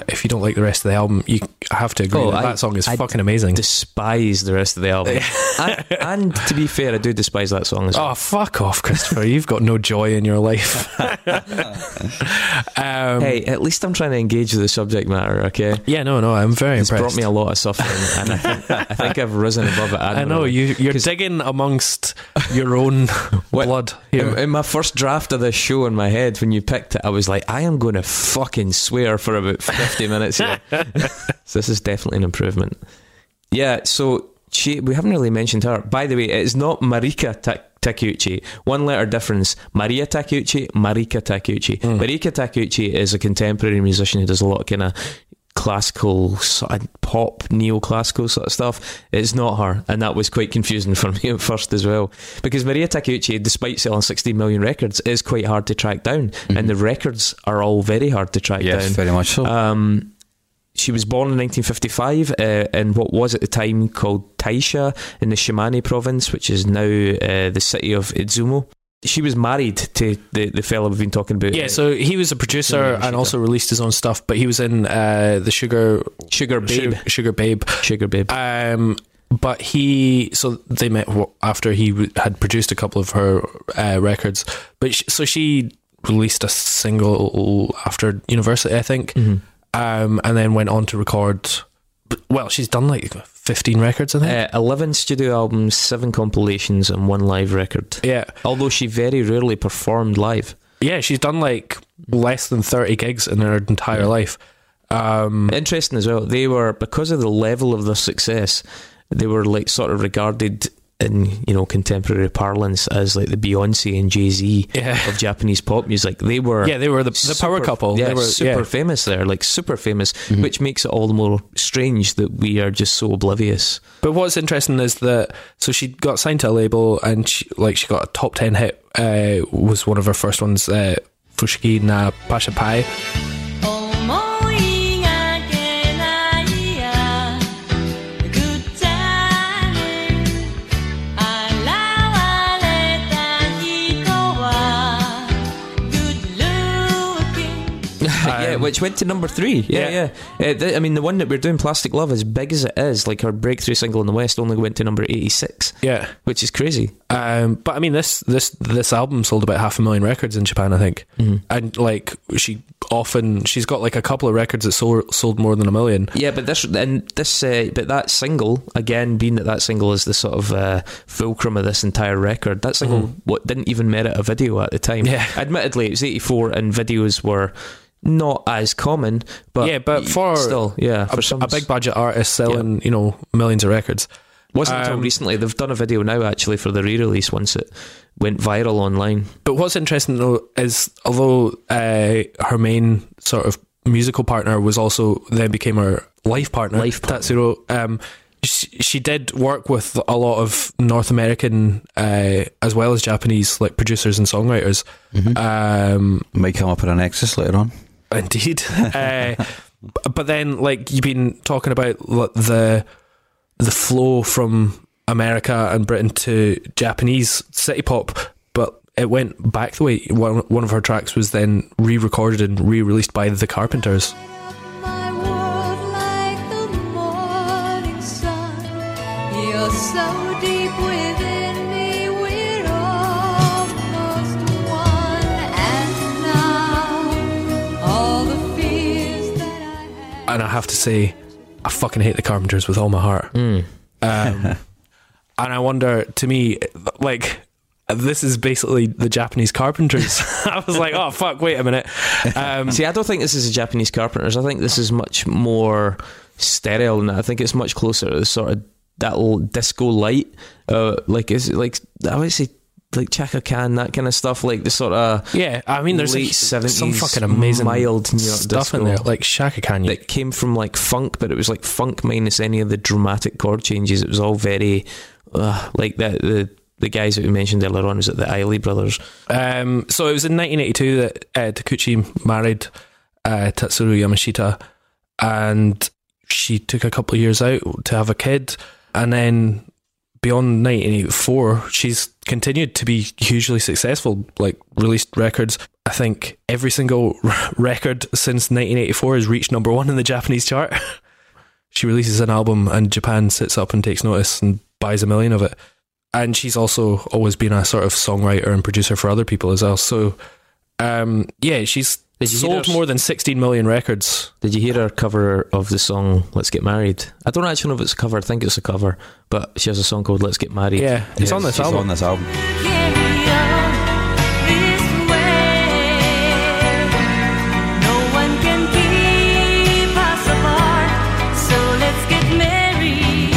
Speaker 1: if you don't like the rest of the album, you have to agree
Speaker 2: Oh,
Speaker 1: that
Speaker 2: I-
Speaker 1: that song is
Speaker 2: I
Speaker 1: fucking amazing.
Speaker 2: Despise the rest of the album. and, and to be fair, I do despise that song as well.
Speaker 1: Oh fuck off, Christopher! You've got no joy in your life. um,
Speaker 2: hey, at least I'm trying to engage with the subject matter. Okay.
Speaker 1: yeah, no, no, I'm very
Speaker 2: It's
Speaker 1: impressed.
Speaker 2: brought me a lot of suffering, and I think, I think I've risen above it.
Speaker 1: I know you. You're digging amongst your own
Speaker 2: What-
Speaker 1: blood
Speaker 2: In, in my first draft of this show in my head, when you picked it, I was like, I am going to fucking swear for about 50 minutes here. so this is definitely an improvement. Yeah, so she, we haven't really mentioned her. By the way, it is not Marika Ta- Takeuchi. One letter difference. Mariya Takeuchi, Marika Takeuchi. Hmm. Marika Takeuchi is a contemporary musician who does a lot of kind of classical pop neoclassical sort of stuff it's not her. And that was quite confusing for me at first as well. Because Mariya Takeuchi despite selling 16 million records is quite hard to track down. And the records are all very hard to track
Speaker 3: Yes,
Speaker 2: down.
Speaker 3: very much so.
Speaker 2: um, she was born in 1955 uh, in what was at the time called Taisha in the Shimane province, which is now uh, the city of Izumo. She was married to the, the fellow we've been talking about.
Speaker 1: yeah, so he was a producer
Speaker 2: Sugar.
Speaker 1: and also released his own stuff, but he was in uh, the Sugar
Speaker 2: Sugar Babe.
Speaker 1: Sugar, Sugar Babe.
Speaker 2: Sugar Babe.
Speaker 1: Um, but he, so they met after he had produced a couple of her uh, records. But sh- so she released a single after university, I think,
Speaker 2: Mm-hmm.
Speaker 1: um, and then went on to record. Well, she's done like fifteen records, I think.
Speaker 2: Uh, 11 studio albums, 7 compilations, and 1 live record.
Speaker 1: yeah,
Speaker 2: Although she very rarely performed live.
Speaker 1: yeah, she's done like less than thirty gigs in her entire life. Um,
Speaker 2: Interesting as well. They were, because of the level of their success, they were like sort of regarded in, you know, contemporary parlance as like the Beyonce and Jay Z
Speaker 1: Yeah.
Speaker 2: of Japanese pop music. They were.
Speaker 1: yeah, they were the, the power couple.
Speaker 2: Yeah,
Speaker 1: they were
Speaker 2: super
Speaker 1: yeah. Mm-hmm.
Speaker 2: famous there, like super famous, which makes it all the more strange that we are just so oblivious.
Speaker 1: But what's interesting is that so she got signed to a label and she, like she got a top ten hit. Uh, was one of her first ones. Uh, Fushigi na
Speaker 7: Peach Pie.
Speaker 2: Yeah, which went to number three. Yeah,
Speaker 1: yeah.
Speaker 2: yeah. Uh, th- I mean, the one that we're doing, Plastic Love, as big as it is, like her breakthrough single in the West, only went to number eighty-six,
Speaker 1: Yeah.
Speaker 2: which is crazy.
Speaker 1: Um, but I mean, this this this album sold about half a million records in Japan, I think. And like she often she's got like a couple of records that sold sold more than a million.
Speaker 2: Yeah, but this and this, uh, but that single again, being that that single is the sort of uh, fulcrum of this entire record. That single, what didn't even merit a video at the time.
Speaker 1: Yeah.
Speaker 2: admittedly, it was eighty four, and videos were not as common. But
Speaker 1: yeah, but for
Speaker 2: still, yeah,
Speaker 1: a,
Speaker 2: for some
Speaker 1: a big budget artist selling you know millions of records.
Speaker 2: wasn't until
Speaker 1: um,
Speaker 2: recently they've done a video now actually for the re-release once it went viral online.
Speaker 1: But what's interesting though is although uh, her main sort of musical partner was also then became her life partner,
Speaker 2: Life partner.
Speaker 1: Tatsuro. Um, she, she did work with a lot of North American uh, as well as Japanese like producers and songwriters. Um,
Speaker 3: Might come up in a Nexus later on.
Speaker 1: Indeed. uh, but then, like you've been talking about the the flow from America and Britain to Japanese city pop, but it went back the way. One one of her tracks was then re-recorded and re-released by the Carpenters.
Speaker 7: like the sun. You're so deep And I
Speaker 1: have to say, I fucking hate the Carpenters with all my heart. Um, and I wonder, to me, like. This is basically the Japanese Carpenters. I was like, "Oh fuck! Wait a minute." Um,
Speaker 2: See, I don't think this is a Japanese Carpenters. I think this is much more sterile than that. I think it's much closer to the sort of that disco light. Uh, like is it like I would say like Chaka Khan, that kind of stuff. Like the sort of
Speaker 1: Yeah, I mean, there's
Speaker 2: Late
Speaker 1: a, some fucking amazing
Speaker 2: mild New York
Speaker 1: stuff in there, like Chaka Khan.
Speaker 2: that came from like funk, but it was like funk minus any of the dramatic chord changes. It was all very uh, like that. The the guys that we mentioned earlier on was it the Isley brothers.
Speaker 1: Um, so it was in 1982 that uh, Takeuchi married uh, Tatsuro Yamashita, and she took a couple of years out to have a kid, and then beyond 1984, she's continued to be hugely successful. Like released records. I think every single r- record since 1984 has reached number one in the Japanese chart. she releases an album and Japan sits up and takes notice and buys a million of it. And she's also always been a sort of songwriter and producer for other people as well. So, um, yeah, she's
Speaker 2: Did you
Speaker 1: sold
Speaker 2: her-
Speaker 1: more than 16 million records.
Speaker 2: Did you hear her cover of the song "Let's Get Married"? I don't actually know if it's a cover. I think it's a cover, but she has a song called "Let's Get Married."
Speaker 1: Yeah, it's on this
Speaker 3: She's
Speaker 1: album.
Speaker 3: on this album.
Speaker 7: Carry on this way. No one can keep us apart. So let's get married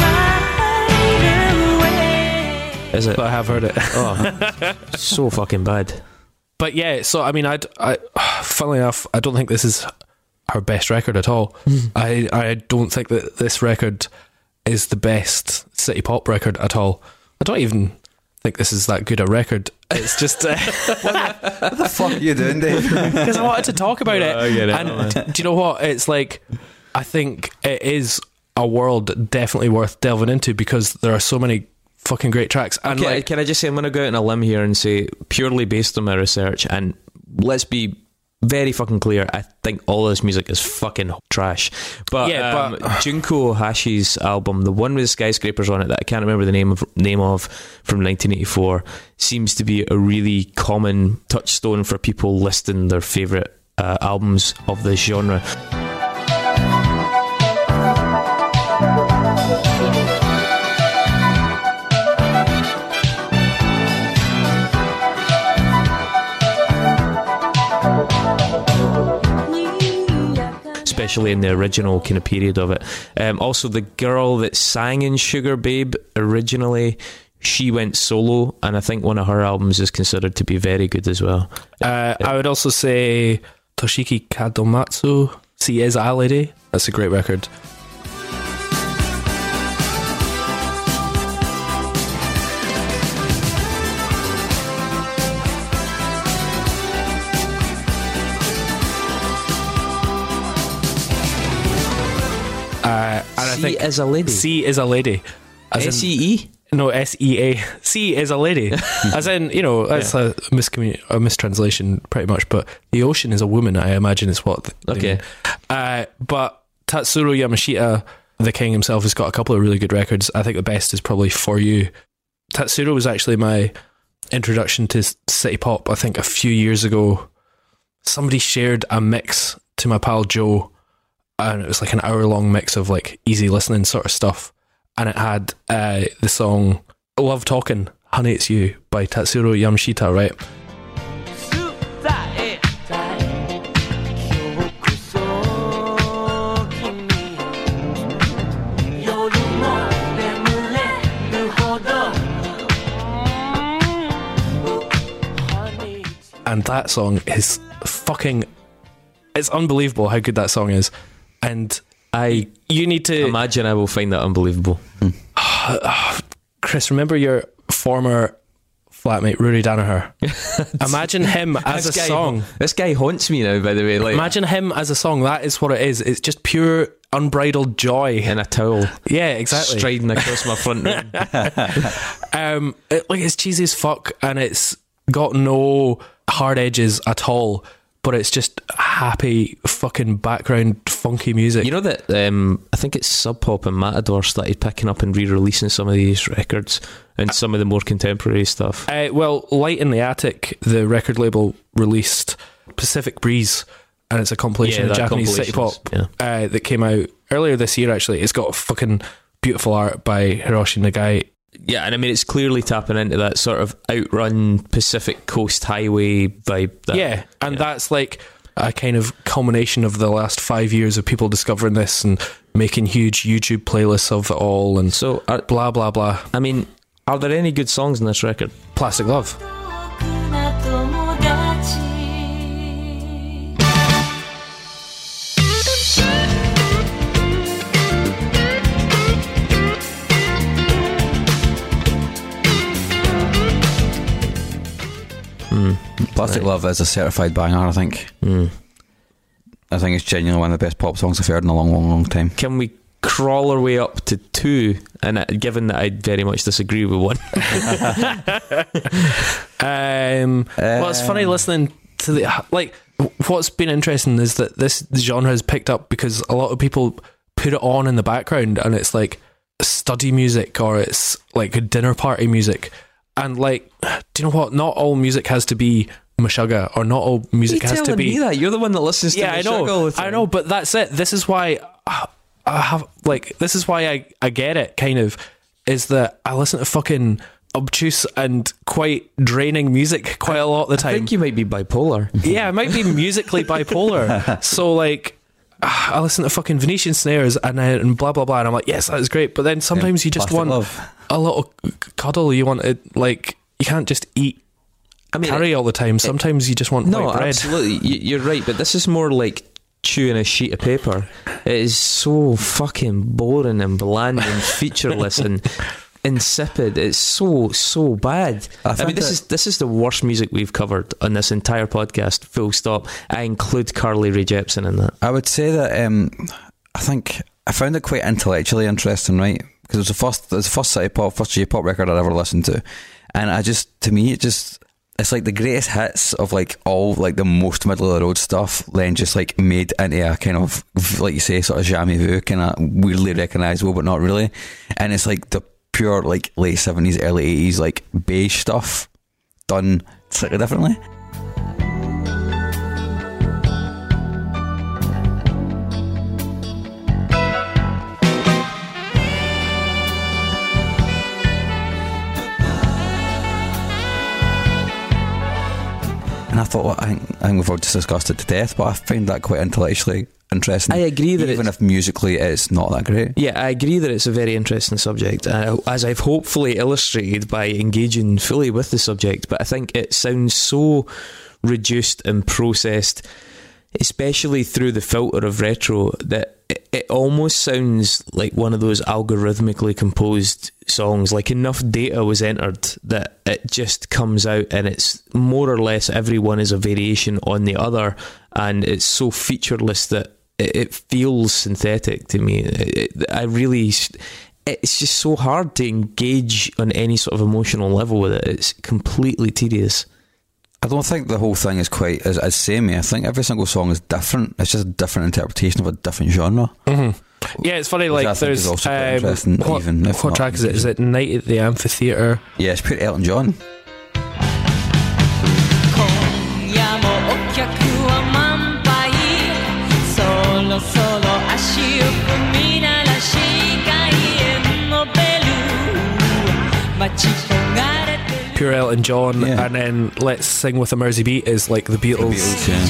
Speaker 7: right away.
Speaker 2: Is it?
Speaker 1: But I have heard it.
Speaker 2: Oh, so fucking bad.
Speaker 1: But yeah, so I mean, I'd, I, funnily enough, I don't think this is her best record at all. I, I don't think that this record is the best city pop record at all. I don't even think this is that good a record. It's just uh,
Speaker 3: What the fuck are you doing, Dave?
Speaker 1: because I wanted to talk about it.
Speaker 2: I get it,
Speaker 1: and d- do you know what? It's like I think it is a world definitely worth delving into because there are so many fucking great tracks. And
Speaker 2: Can,
Speaker 1: like,
Speaker 2: can I just say I'm going to go out on a limb here and say purely based on my research, and let's be very fucking clear. I think all this music is fucking trash. But
Speaker 1: Yeah,
Speaker 2: um,
Speaker 1: but-
Speaker 2: Junko Ohashi's album, the one with skyscrapers on it that I can't remember the name of name of from 1984, seems to be a really common touchstone for people listing their favorite uh, albums of this genre. Especially in the original kind of period of it. Um, also, the girl that sang in Sugar Babe originally, she went solo, and I think one of her albums is considered to be very good as well.
Speaker 1: Uh, I would also say Toshiki Kadomatsu, Sea is a Lady. That's a great record. I
Speaker 2: She
Speaker 1: think
Speaker 2: is a lady.
Speaker 1: C is a lady. As in-
Speaker 2: S E E.
Speaker 1: no, S E A. C is a lady. As in, you know, that's a, miscommun- a mistranslation pretty much, but the ocean is a woman, I imagine is what. they
Speaker 2: Okay.
Speaker 1: mean. Uh, but Tatsuro Yamashita, the king himself, has got a couple of really good records. I think the best is probably For You. Tatsuro was actually my introduction to s- city pop, I think a few years ago. Somebody shared a mix to my pal Joe, and it was like an hour long mix of like easy listening sort of stuff. And it had uh, the song Love Talking, Honey It's You by Tatsuro Yamashita, right? And that song is fucking. It's unbelievable how good that song is and
Speaker 2: I
Speaker 1: you need to
Speaker 2: imagine I will find that unbelievable.
Speaker 1: chris remember your former flatmate Rory Danaher? Imagine him as a
Speaker 2: guy-
Speaker 1: song.
Speaker 2: This guy haunts me now, by the way. Like
Speaker 1: imagine him as a song. That is what it is. It's just pure unbridled joy.
Speaker 2: In a towel,
Speaker 1: yeah exactly.
Speaker 2: Striding across my front room.
Speaker 1: um it, like it's cheesy as fuck and it's got no hard edges at all but it's just happy fucking background funky music
Speaker 2: You know that um, I think it's Sub Pop and Matador started picking up and re-releasing some of these records and some of the more contemporary stuff.
Speaker 1: Uh, well, Light in the Attic, the record label released Pacific Breeze, and it's a compilation
Speaker 2: Yeah,
Speaker 1: of Japanese city pop
Speaker 2: compilations,
Speaker 1: uh, that came out earlier this year. Actually, it's got fucking beautiful art by Hiroshi Nagai.
Speaker 2: Yeah, and I mean it's clearly tapping into that sort of outrun Pacific Coast Highway vibe. That,
Speaker 1: yeah, and that's like a kind of culmination of the last five years of people discovering this and making huge YouTube playlists of it all and
Speaker 2: So, are,
Speaker 1: blah blah blah.
Speaker 2: I mean, are there any good songs in this record?
Speaker 1: Plastic Love.
Speaker 3: Plastic Love is a certified banger, I think.
Speaker 2: Mm.
Speaker 3: I think it's genuinely one of the best pop songs I've heard in a long, long, long time.
Speaker 2: Can we crawl our way up to two. And uh, given that I very much disagree with one,
Speaker 1: Um, well, it's funny listening to the like. What's been interesting is that this genre has picked up because a lot of people put it on in the background, and it's like study music or it's like dinner party music. And like, do you know what? Not all music has to be Meshuggah, or not all music has to be.
Speaker 2: that you're the one that listens to.
Speaker 1: yeah, I know. I know, but that's it. This is why I have like this is why I I get it. Kind of is that I listen to fucking obtuse and quite draining music quite a lot of the time.
Speaker 2: I think you might be bipolar.
Speaker 1: yeah, I might be musically bipolar. So like. Ah, I listen to fucking Venetian snares and then and blah blah blah, and I'm like, yes, that is great. But then sometimes you just want
Speaker 3: Love.
Speaker 1: a little cuddle. You want it like you can't just eat
Speaker 2: I mean,
Speaker 1: curry all the time. Sometimes you just want
Speaker 2: no,
Speaker 1: white bread.
Speaker 2: absolutely, you're right. But this is more like chewing a sheet of paper. It is so fucking boring and bland and featureless and insipid. It's so so bad.
Speaker 3: I
Speaker 2: I, mean, this is this is the worst music we've covered on this entire podcast. Full stop. I include Carly Rae Jepsen in that.
Speaker 3: I would say that um, I think I found it quite intellectually interesting, right? Because it was the first, it was the first city pop, first J pop record I'd ever listened to, and I just, to me, it just, it's like the greatest hits of like all like the most middle of the road stuff, then just like made into a kind of like you say, sort of jamais vu, kind of weirdly recognizable, but not really, and it's like the pure like late seventies, early eighties like beige stuff done slightly differently. And I thought, well, I, think, we've all just discussed it to death, but I find that quite intellectually interesting.
Speaker 2: I agree that
Speaker 3: even if musically it's not that great.
Speaker 2: Yeah, I agree that it's a very interesting subject, uh, as I've hopefully illustrated by engaging fully with the subject. But I think it sounds so reduced and processed, especially through the filter of retro, that it, it almost sounds like one of those algorithmically composed songs. Like enough data was entered that it just comes out, and it's more or less every one is a variation on the other, and it's so featureless that it, it feels synthetic to me. It, it, I really, it's just so hard to engage on any sort of emotional level with it. It's completely tedious.
Speaker 3: I don't think the whole thing is quite as, as samey. I think every single song is different. It's just a different interpretation of a different genre.
Speaker 1: Yeah, it's funny.
Speaker 3: Which I
Speaker 1: Like,
Speaker 3: think is
Speaker 1: there's
Speaker 3: also quite
Speaker 1: um,
Speaker 3: interesting,
Speaker 1: what,
Speaker 3: even if
Speaker 1: what
Speaker 3: not
Speaker 1: track is it? Is it Night at the Amphitheater?
Speaker 3: Yeah, it's pure Elton John.
Speaker 1: Pure Elton John,
Speaker 3: Yeah.
Speaker 1: and then Let's Sing with a Mersey Beat is like the Beatles.
Speaker 3: Beatles, yeah.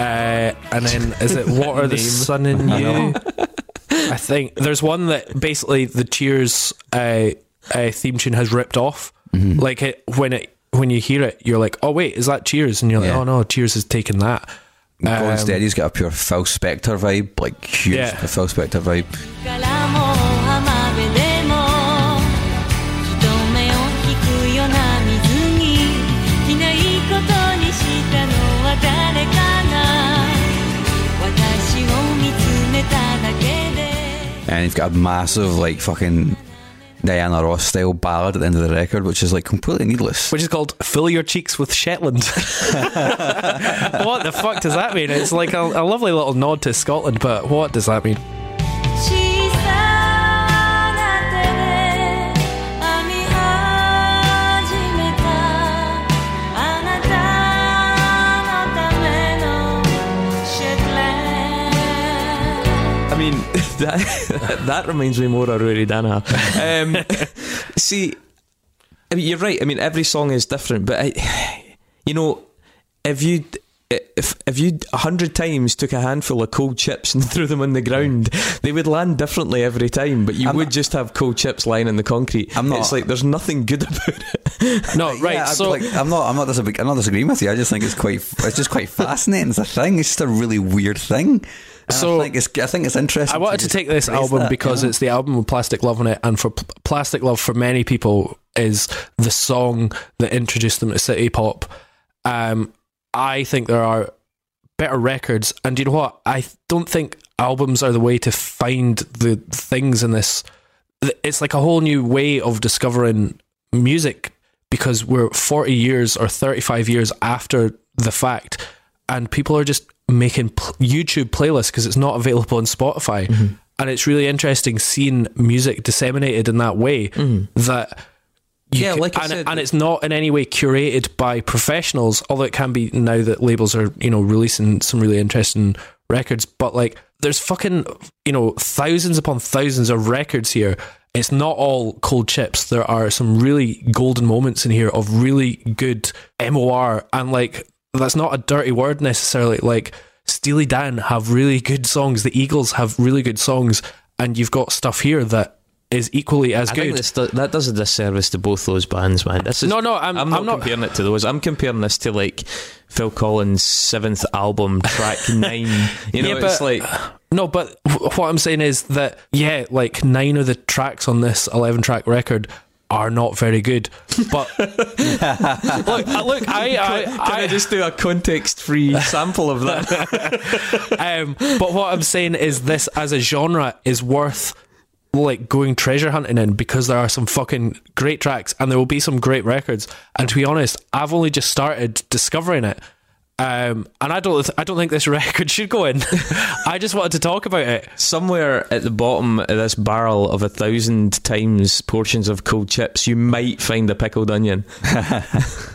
Speaker 1: Uh, and then is it Water the
Speaker 2: Name.
Speaker 1: Sun in You? I think there's one that basically the Cheers uh, uh, theme tune has ripped off.
Speaker 3: Mm-hmm.
Speaker 1: Like it, when it when you hear it, you're like, oh wait, is that Cheers? And you're like,
Speaker 3: Yeah.
Speaker 1: oh no, Cheers has taken that.
Speaker 3: Gone
Speaker 1: Um,
Speaker 3: Steady's got a pure Phil Spector vibe, like huge
Speaker 1: Yeah.
Speaker 3: Phil Spector vibe. And you've got a massive, like, fucking Diana Ross style ballad at the end of the record, which is, like, completely needless.
Speaker 1: which is called "Fill Your Cheeks with Shetland." what the fuck does that mean? It's like a, a lovely little nod to Scotland, but what does that mean?
Speaker 2: That that reminds me more of Rory Danaher. Um, see, I mean, you're right. I mean, every song is different, but I, you know, if you if if you a hundred times took a handful of cold chips and threw them on the ground, they would land differently every time. But you
Speaker 3: I'm
Speaker 2: would
Speaker 3: not-
Speaker 2: just have cold chips lying in the concrete.
Speaker 3: I'm not-
Speaker 2: It's like there's nothing good about it.
Speaker 1: No, right.
Speaker 3: Yeah, I'm,
Speaker 1: so
Speaker 3: like, I'm not. I'm not. I'm not disagreeing with you. I just think it's quite. It's just quite fascinating. It's a thing. It's just a really weird thing.
Speaker 1: So-
Speaker 3: I think it's I think it's interesting.
Speaker 1: I wanted to
Speaker 3: just
Speaker 1: take this album
Speaker 3: that,
Speaker 1: because
Speaker 3: you know?
Speaker 1: it's the album with Plastic Love on it, and for Plastic Love, for many people, is the song that introduced them to city pop. Um, I think there are better records, and you know what? I don't think albums are the way to find the things in this. It's like a whole new way of discovering music because we're 40 years or 35 years after the fact, and people are just making pl- YouTube playlists because it's not available on Spotify. Mm-hmm. And it's really interesting seeing music disseminated in that way mm-hmm. that you
Speaker 2: Yeah,
Speaker 1: can-
Speaker 2: like I
Speaker 1: and,
Speaker 2: said-
Speaker 1: and it's not in any way curated by professionals, although it can be now that labels are, you know, releasing some really interesting records. But like, there's fucking, you know, thousands upon thousands of records here. It's not all cold chips. There are some really golden moments in here of really good MOR. And like, that's not a dirty word necessarily. Like, Steely Dan have really good songs. The Eagles have really good songs. And you've got stuff here that is equally as
Speaker 2: I
Speaker 1: good.
Speaker 2: think this, that does a disservice to both those bands, man. This is,
Speaker 1: No, no, I'm-
Speaker 2: I'm not
Speaker 1: I'm not-
Speaker 2: comparing it to those. I'm comparing this to like Phil Collins' seventh album, track nine. You know,
Speaker 1: Yeah,
Speaker 2: it's like
Speaker 1: No, but what I'm saying is that yeah, like nine of the tracks on this 11 track record are not very good. But look, uh, look, I, I,
Speaker 2: Can
Speaker 1: I,
Speaker 2: I just do a context-free sample of that?
Speaker 1: um, but what I'm saying is this as a genre is worth like going treasure hunting in because there are some fucking great tracks and there will be some great records. And to be honest, I've only just started discovering it. Um, and I don't, I don't think this record should go in. I just wanted to talk about it.
Speaker 2: Somewhere at the bottom of this barrel of a thousand times portions of cold chips, you might find a pickled onion.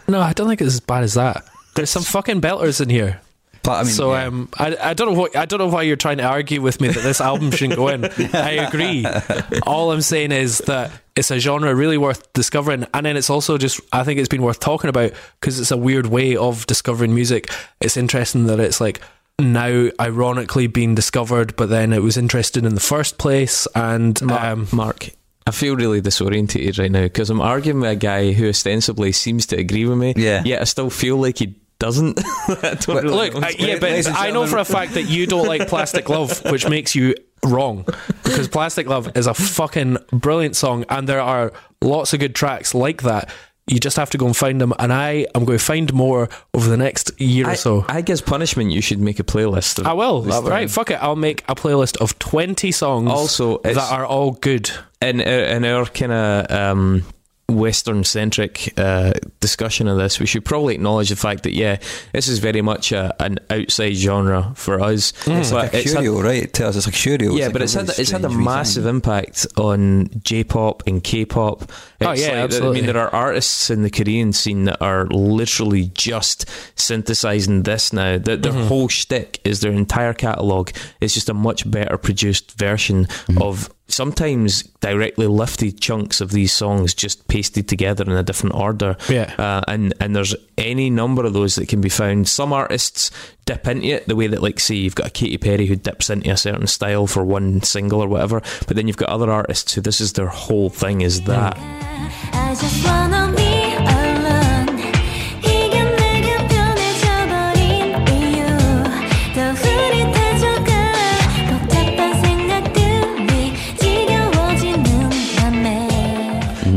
Speaker 1: No, I don't think it's as bad as that. There's some fucking belters in here.
Speaker 3: But I mean,
Speaker 1: so
Speaker 3: yeah.
Speaker 1: um, I, I don't know what I don't know why you're trying to argue with me that this album shouldn't go in. I agree. All I'm saying is that it's a genre really worth discovering, and then it's also just I think it's been worth talking about because it's a weird way of discovering music. It's interesting that it's like now ironically being discovered, but then it was interested in the first place, and um,
Speaker 2: Mark, I feel really disorientated right now because I'm arguing with a guy who ostensibly seems to agree with me.
Speaker 3: Yeah.
Speaker 2: Yet I still feel like he doesn't. I don't really
Speaker 1: Look,
Speaker 2: know.
Speaker 1: I, yeah, but
Speaker 3: and
Speaker 1: I know for a fact that you don't like Plastic Love, which makes you wrong. Because Plastic Love is a fucking brilliant song, and there are lots of good tracks like that. You just have to go and find them, and I am going to find more over the next year
Speaker 2: I,
Speaker 1: or so.
Speaker 2: I guess punishment. You should make a playlist. Of
Speaker 1: I will.
Speaker 2: Love.
Speaker 1: Right, fuck it. I'll make a playlist of 20 songs
Speaker 2: Also,
Speaker 1: that are all good.
Speaker 2: in our- in our kind of um, Western centric uh, discussion of this, we should probably acknowledge the fact that yeah, this is very much a, an outside genre for us. It's
Speaker 3: like a
Speaker 2: it's had-
Speaker 3: right? It tells us like curio.
Speaker 2: yeah,
Speaker 3: like
Speaker 2: but
Speaker 3: a
Speaker 2: it's had
Speaker 3: really
Speaker 2: it's had a massive
Speaker 3: thing.
Speaker 2: impact on J-pop and K-pop.
Speaker 1: Oh, yeah,
Speaker 2: like-
Speaker 1: absolutely.
Speaker 2: I mean, there are artists in the Korean scene that are literally just synthesizing this now. That their
Speaker 1: Mm-hmm.
Speaker 2: whole shtick is their entire catalog is just a much better produced version
Speaker 1: Mm-hmm.
Speaker 2: of sometimes directly lifted chunks of these songs just pasted together in a different order.
Speaker 1: Yeah.
Speaker 2: Uh, and and there's any number of those that can be found. Some artists dip into it the way that, like, say, you've got a Katy Perry who dips into a certain style for one single or whatever, but then you've got other artists who this is their whole thing is that.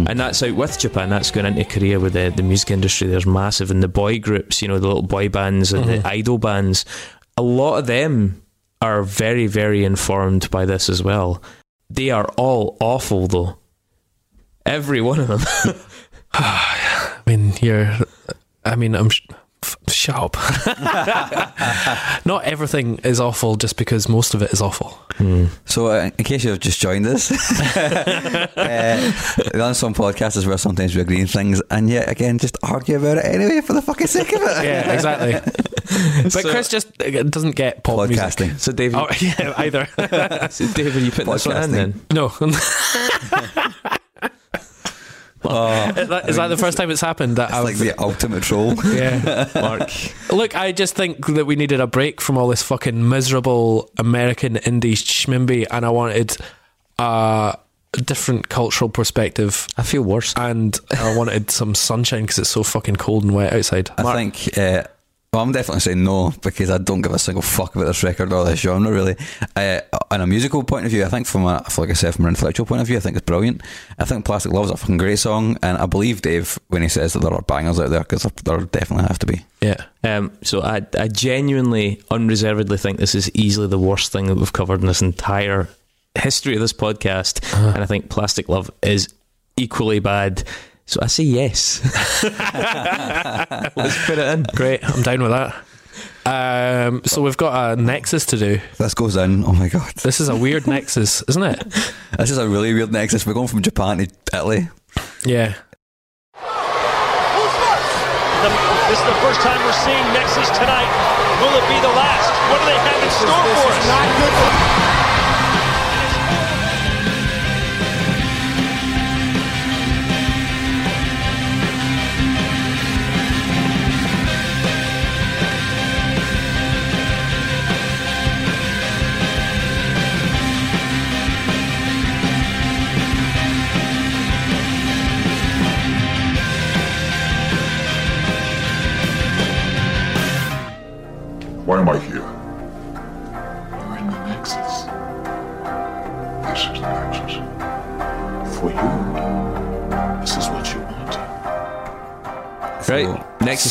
Speaker 8: Mm-hmm.
Speaker 2: And that's out with Japan. That's going into Korea with the, the music industry. There's massive. And the boy groups, you know, the little boy bands and the mm-hmm. idol bands, a lot of them are very, very informed by this as well. They are all awful, though. Every one of them.
Speaker 1: I mean, you're. I mean, I'm. Sh- shut up. Not everything is awful just because most of it is awful.
Speaker 3: So, uh, in case you've just joined us, uh, the Unsung podcast is where sometimes we agree on things, and yet again, just argue about it anyway for the fucking sake of it.
Speaker 1: Yeah, exactly. but
Speaker 2: So-
Speaker 1: Chris just uh, doesn't get pop music.
Speaker 3: Podcasting.
Speaker 2: so, David,
Speaker 1: Oh, yeah, either.
Speaker 2: so David, you putting this one in then?
Speaker 1: no.
Speaker 3: Oh,
Speaker 1: is that, is that the first time it's happened that
Speaker 3: it's
Speaker 1: I've.
Speaker 3: like the ultimate troll.
Speaker 1: yeah.
Speaker 2: Mark.
Speaker 1: Look, I just think that we needed a break from all this fucking miserable American indie schmimby, and I wanted a different cultural perspective,
Speaker 2: I feel worse.
Speaker 1: and I wanted some sunshine because it's so fucking cold and wet outside.
Speaker 3: I think uh, Well, I'm definitely saying no because I don't give a single fuck about this record or this genre really. Uh, on a musical point of view, I think from a like I said from an intellectual point of view, I think it's brilliant. I think Plastic Love's a fucking great song, and I believe Dave when he says that there are bangers out there because there, there definitely have to be.
Speaker 1: Yeah.
Speaker 2: Um, so I, I genuinely, unreservedly think this is easily the worst thing that we've covered in this entire history of this podcast, and I think Plastic Love is equally bad. So I say yes. Let's put it in.
Speaker 1: Great. I'm down with that. Um, so we've got a nexus to do.
Speaker 3: This goes in. Oh my god,
Speaker 1: This is a weird nexus, isn't it?
Speaker 3: this is a really weird nexus. We're going from Japan to Italy.
Speaker 1: Yeah.
Speaker 9: The, this is the first time we're seeing Nexus tonight. Will it be the last? What do they have in store for us?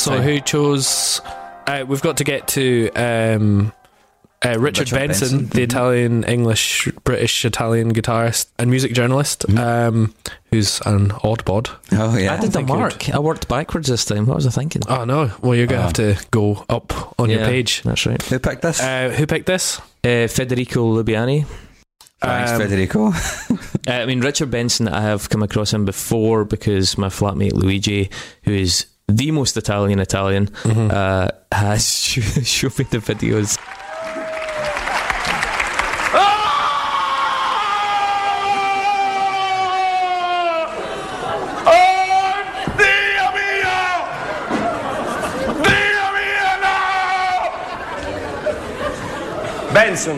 Speaker 1: So who chose? Uh, we've got to get to um, uh, Richard,
Speaker 3: Richard
Speaker 1: Benson,
Speaker 3: Benson.
Speaker 1: the Italian, English, British, Italian guitarist and music journalist, um, who's an odd bod.
Speaker 3: Oh yeah,
Speaker 2: I did the
Speaker 1: think you would-
Speaker 2: mark. I worked backwards this time. What was I thinking?
Speaker 1: Oh no! Well, you're gonna
Speaker 3: Oh.
Speaker 1: have to go up on your page.
Speaker 2: That's right.
Speaker 3: Who picked this?
Speaker 1: Uh, who picked this?
Speaker 2: Uh, Federico Lubiani.
Speaker 3: Thanks,
Speaker 1: um,
Speaker 3: Federico.
Speaker 2: Uh, I mean, Richard Benson, I have come across him before because my flatmate Luigi, who is the most Italian Italian,
Speaker 1: Mm-hmm.
Speaker 2: uh, has sh- showed me the videos.
Speaker 10: Dio mio! Dio mio, no!
Speaker 9: Benson.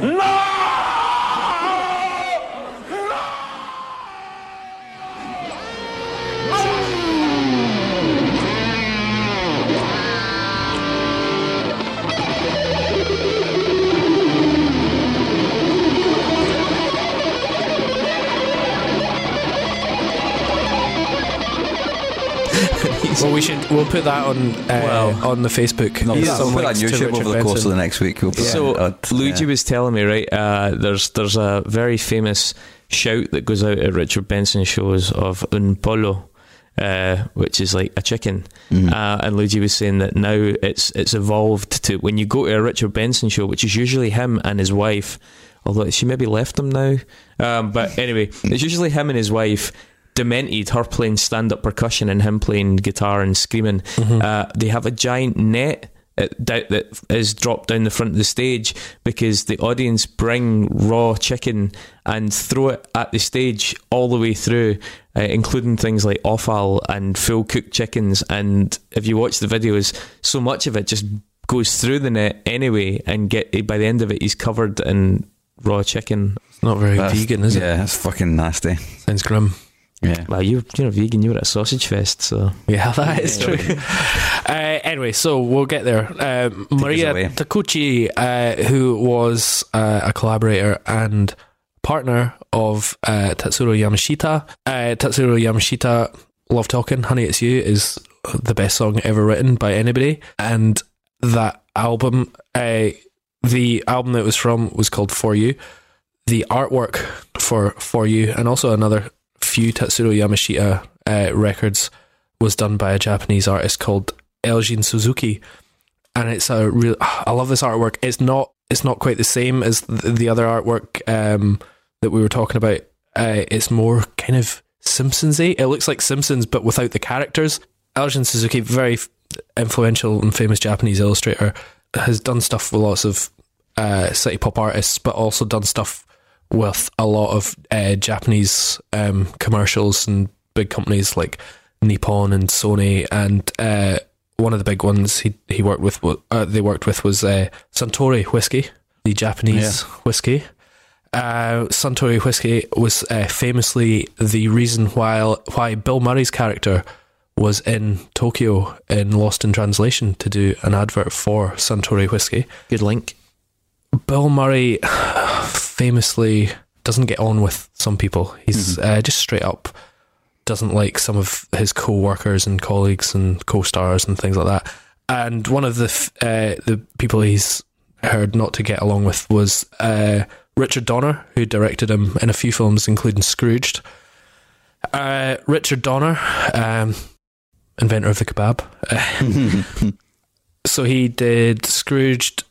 Speaker 1: Well, we should. We'll put that on uh,
Speaker 2: Well,
Speaker 1: on the Facebook.
Speaker 3: No,
Speaker 1: Some
Speaker 3: we'll put that on
Speaker 1: to
Speaker 3: YouTube
Speaker 1: Richard
Speaker 3: over the course
Speaker 1: Benson.
Speaker 3: of the next week. We'll put
Speaker 2: So
Speaker 3: that out.
Speaker 2: Luigi
Speaker 3: Yeah.
Speaker 2: was telling me, right? Uh, there's there's a very famous shout that goes out at Richard Benson shows of un polo, uh, which is like a chicken.
Speaker 3: Mm-hmm.
Speaker 2: Uh, and Luigi was saying that now it's it's evolved to when you go to a Richard Benson show, which is usually him and his wife, although she maybe left him now. Um, but anyway, it's usually him and his wife. Demented, her playing stand up percussion and him playing guitar and screaming. Uh, they have a giant net that that is dropped down the front of the stage because the audience bring raw chicken and throw it at the stage all the way through, uh, including things like offal and full cooked chickens. And if you watch the videos, so much of it just goes through the net anyway, and get by the end of it, he's covered in raw chicken.
Speaker 1: It's not very
Speaker 3: That's-
Speaker 1: vegan, is it?
Speaker 3: Yeah, it's fucking nasty.
Speaker 1: Sounds grim.
Speaker 3: Yeah.
Speaker 2: Well, you you're a vegan. You were at a sausage fest, so
Speaker 1: Yeah, that is true. uh, anyway, so we'll get there. Um,
Speaker 3: Mariya.
Speaker 1: Takeuchi, uh, who was uh, a collaborator and partner of uh, Tatsuro Yamashita. Uh, Tatsuro Yamashita, Love Talking, Honey It's You, is the best song ever written by anybody. And that album, uh, the album that it was from was called For You. The artwork for For You, and also another few Tatsuro Yamashita uh, records was done by a Japanese artist called Eizin Suzuki, and it's a real. I love this artwork. It's not. It's not quite the same as the, the other artwork um, that we were talking about. Uh, it's more kind of Simpsonsy. It looks like Simpsons, but without the characters. Eizin Suzuki, very influential and famous Japanese illustrator, has done stuff with lots of uh, city pop artists, but also done stuff with a lot of uh, Japanese um, commercials and big companies like Nippon and Sony. And uh, one of the big ones he he worked with, uh, they worked with was uh, Suntory whiskey, the Japanese whiskey. Uh, Suntory whiskey was uh, famously the reason why why Bill Murray's character was in Tokyo in Lost in Translation to do an advert for Suntory whiskey.
Speaker 2: Good link.
Speaker 1: Bill Murray famously doesn't get on with some people. He's uh, just straight up doesn't like some of his co-workers and colleagues and co-stars and things like that. And one of the f- uh, the people he's heard not to get along with was uh, Richard Donner, who directed him in a few films, including Scrooged. Uh, Richard Donner, um, inventor of the kebab. So he did Scrooged.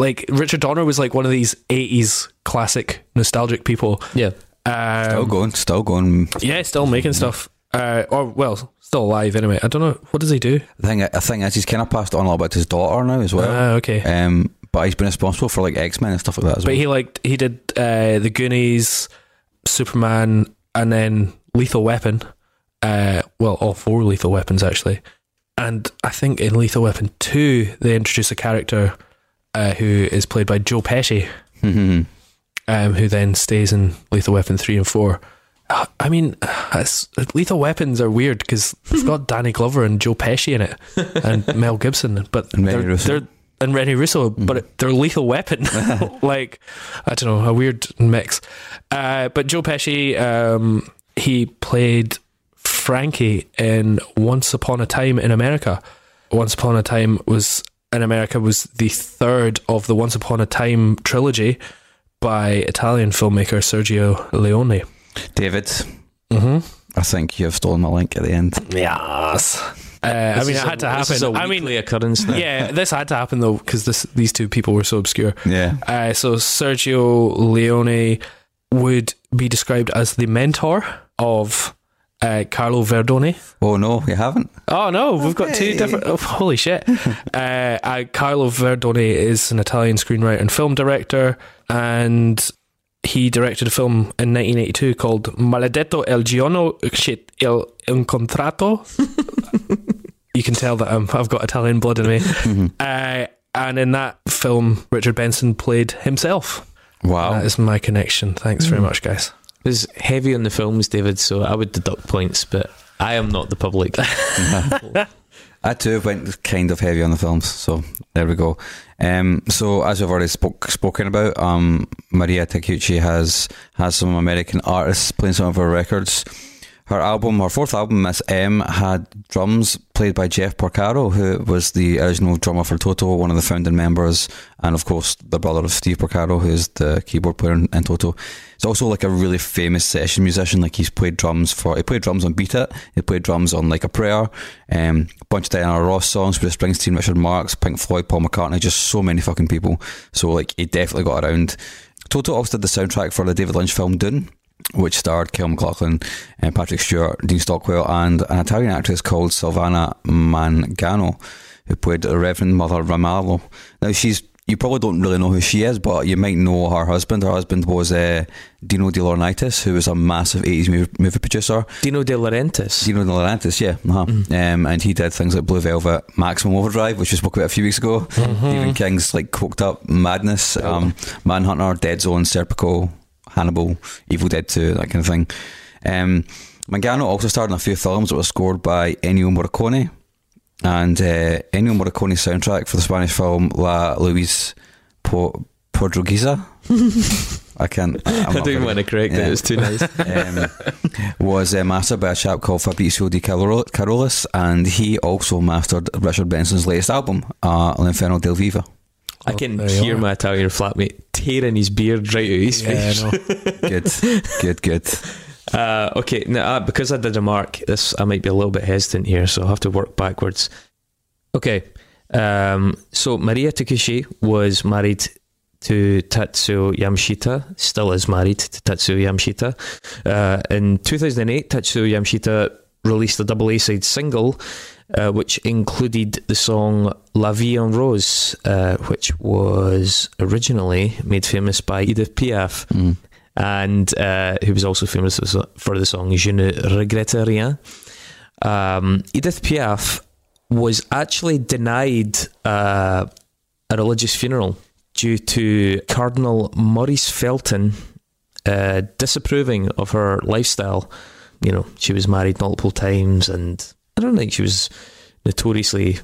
Speaker 1: Like Richard Donner was like one of these '80s classic nostalgic people.
Speaker 2: Yeah.
Speaker 1: Um,
Speaker 3: Still going, still going.
Speaker 1: yeah, still making stuff. Uh, or well, still alive anyway. I don't know what does he do.
Speaker 3: The thing, the thing is, he's kind of passed on a little bit to his daughter now as well.
Speaker 1: Ah, okay.
Speaker 3: Um, but he's been responsible for like X Men and stuff like that as
Speaker 1: But
Speaker 3: well.
Speaker 1: he liked he did uh, the Goonies, Superman, and then Lethal Weapon. Uh, well, all four Lethal Weapons actually. And I think in Lethal Weapon two, they introduce a character uh, who is played by Joe Pesci,
Speaker 3: Mhm.
Speaker 1: um, who then stays in Lethal Weapon three and four. Uh, I mean, Lethal Weapons are weird because it's got Danny Glover and Joe Pesci in it, and Mel Gibson, but
Speaker 3: And
Speaker 1: they're,
Speaker 3: Russo.
Speaker 1: they're and Rennie Russo, but they're Lethal Weapon. like I don't know, a weird mix. Uh, but Joe Pesci, um, he played Frankie in Once Upon a Time in America. Once Upon a Time was in America was the third of the Once Upon a Time trilogy by Italian filmmaker Sergio Leone.
Speaker 3: David,
Speaker 1: Mm-hmm.
Speaker 3: I think you have stolen my link at the end.
Speaker 1: Yes. Uh, I mean,
Speaker 2: is
Speaker 1: it
Speaker 2: a-
Speaker 1: had to
Speaker 2: This is a
Speaker 1: happen. I mean,
Speaker 2: weekly occurrence now.
Speaker 1: yeah, this had to happen though because this these two people were so obscure.
Speaker 3: Yeah.
Speaker 1: Uh, so Sergio Leone would be described as the mentor of uh, Carlo Verdone.
Speaker 3: Oh no, you haven't.
Speaker 1: Oh no, we've got two different. Oh, holy shit! uh, uh, Carlo Verdone is an Italian screenwriter and film director, and he directed a film in 1982 called Maledetto el giorno shit el incontrato. you can tell that um, I've got Italian blood in me. uh, and in that film, Richard Benson played himself.
Speaker 3: Wow.
Speaker 1: That is my connection. Thanks very much, guys.
Speaker 2: It was heavy on the films, David, so I would deduct points, but I am not the public.
Speaker 3: I too went kind of heavy on the films, so there we go. Um, so as we've already spoke, spoken about, um, Mariya Takeuchi has has some American artists playing some of her records. Her album, her fourth album, Miss M, had drums played by Jeff Porcaro, who was the original drummer for Toto, one of the founding members, and of course the brother of Steve Porcaro, who's the keyboard player in, in Toto. He's also like a really famous session musician. Like he's played drums for, he played drums on Beat It, he played drums on Like a Prayer, um, a bunch of Diana Ross songs, Bruce Springsteen, Richard Marx, Pink Floyd, Paul McCartney, just so many fucking people. So like he definitely got around. Toto also did the soundtrack for the David Lynch film Dune, which starred Kyle MacLachlan, uh, Patrick Stewart, Dean Stockwell, and an Italian actress called Silvana Mangano, who played the Reverend Mother Ramallo. Now she's you probably don't really know who she is, but you might know her husband. Her husband was uh, Dino De Laurentiis, who was a massive 80s movie, movie producer.
Speaker 2: Dino De Laurentiis.
Speaker 3: Dino De Laurentiis, yeah. Uh-huh. Um, and he did things like Blue Velvet, Maximum Overdrive, which we spoke about a few weeks ago. Stephen King's like coked up madness, um, Manhunter, Dead Zone, Serpico, Hannibal, Evil Dead 2, that kind of thing. Um, Mangano also starred in a few films that were scored by Ennio Morricone. And uh, Ennio Morricone's soundtrack for the Spanish film La Luis po- Portuguesa. I can't. I'm
Speaker 2: I even want to correct
Speaker 3: Yeah.
Speaker 2: it, it's too nice.
Speaker 3: um, was uh, mastered by a chap called Fabrizio Di Carol- Carolis, and he also mastered Richard Benson's latest album, uh, L'Inferno dei Vivi.
Speaker 2: I can hear my Italian flatmate tearing his beard right out of his
Speaker 1: Yeah,
Speaker 2: face.
Speaker 1: I know.
Speaker 3: Good, good, good.
Speaker 2: Uh, okay, now uh, because I did a mark, this I might be a little bit hesitant here, so I'll have to work backwards. Okay, um, so Mariya Takeuchi was married to Tatsuro Yamashita, still is married to Tatsuro Yamashita. Uh, in 2008, Tatsuro Yamashita released a double A side single, uh, which included the song La Vie en Rose, uh, which was originally made famous by Edith Piaf
Speaker 3: Mm.
Speaker 2: and uh, who was also famous for the song Je ne regrette rien. Um, Edith Piaf was actually denied uh, a religious funeral due to Cardinal Maurice Feltin uh, disapproving of her lifestyle. You know, she was married multiple times and I don't think she was notoriously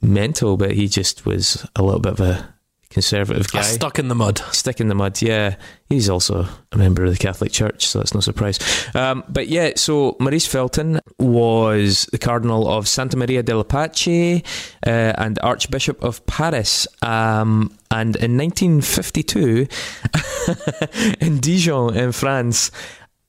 Speaker 2: mental, but he just was a little bit of a conservative guy.
Speaker 1: Stuck in the mud.
Speaker 2: Stick in the mud, yeah. He's also a member of the Catholic Church, so that's no surprise. Um, but yeah, so Maurice Feltin was the Cardinal of Santa Maria della Pace uh, and Archbishop of Paris. Um, and in 1952, in Dijon, in France,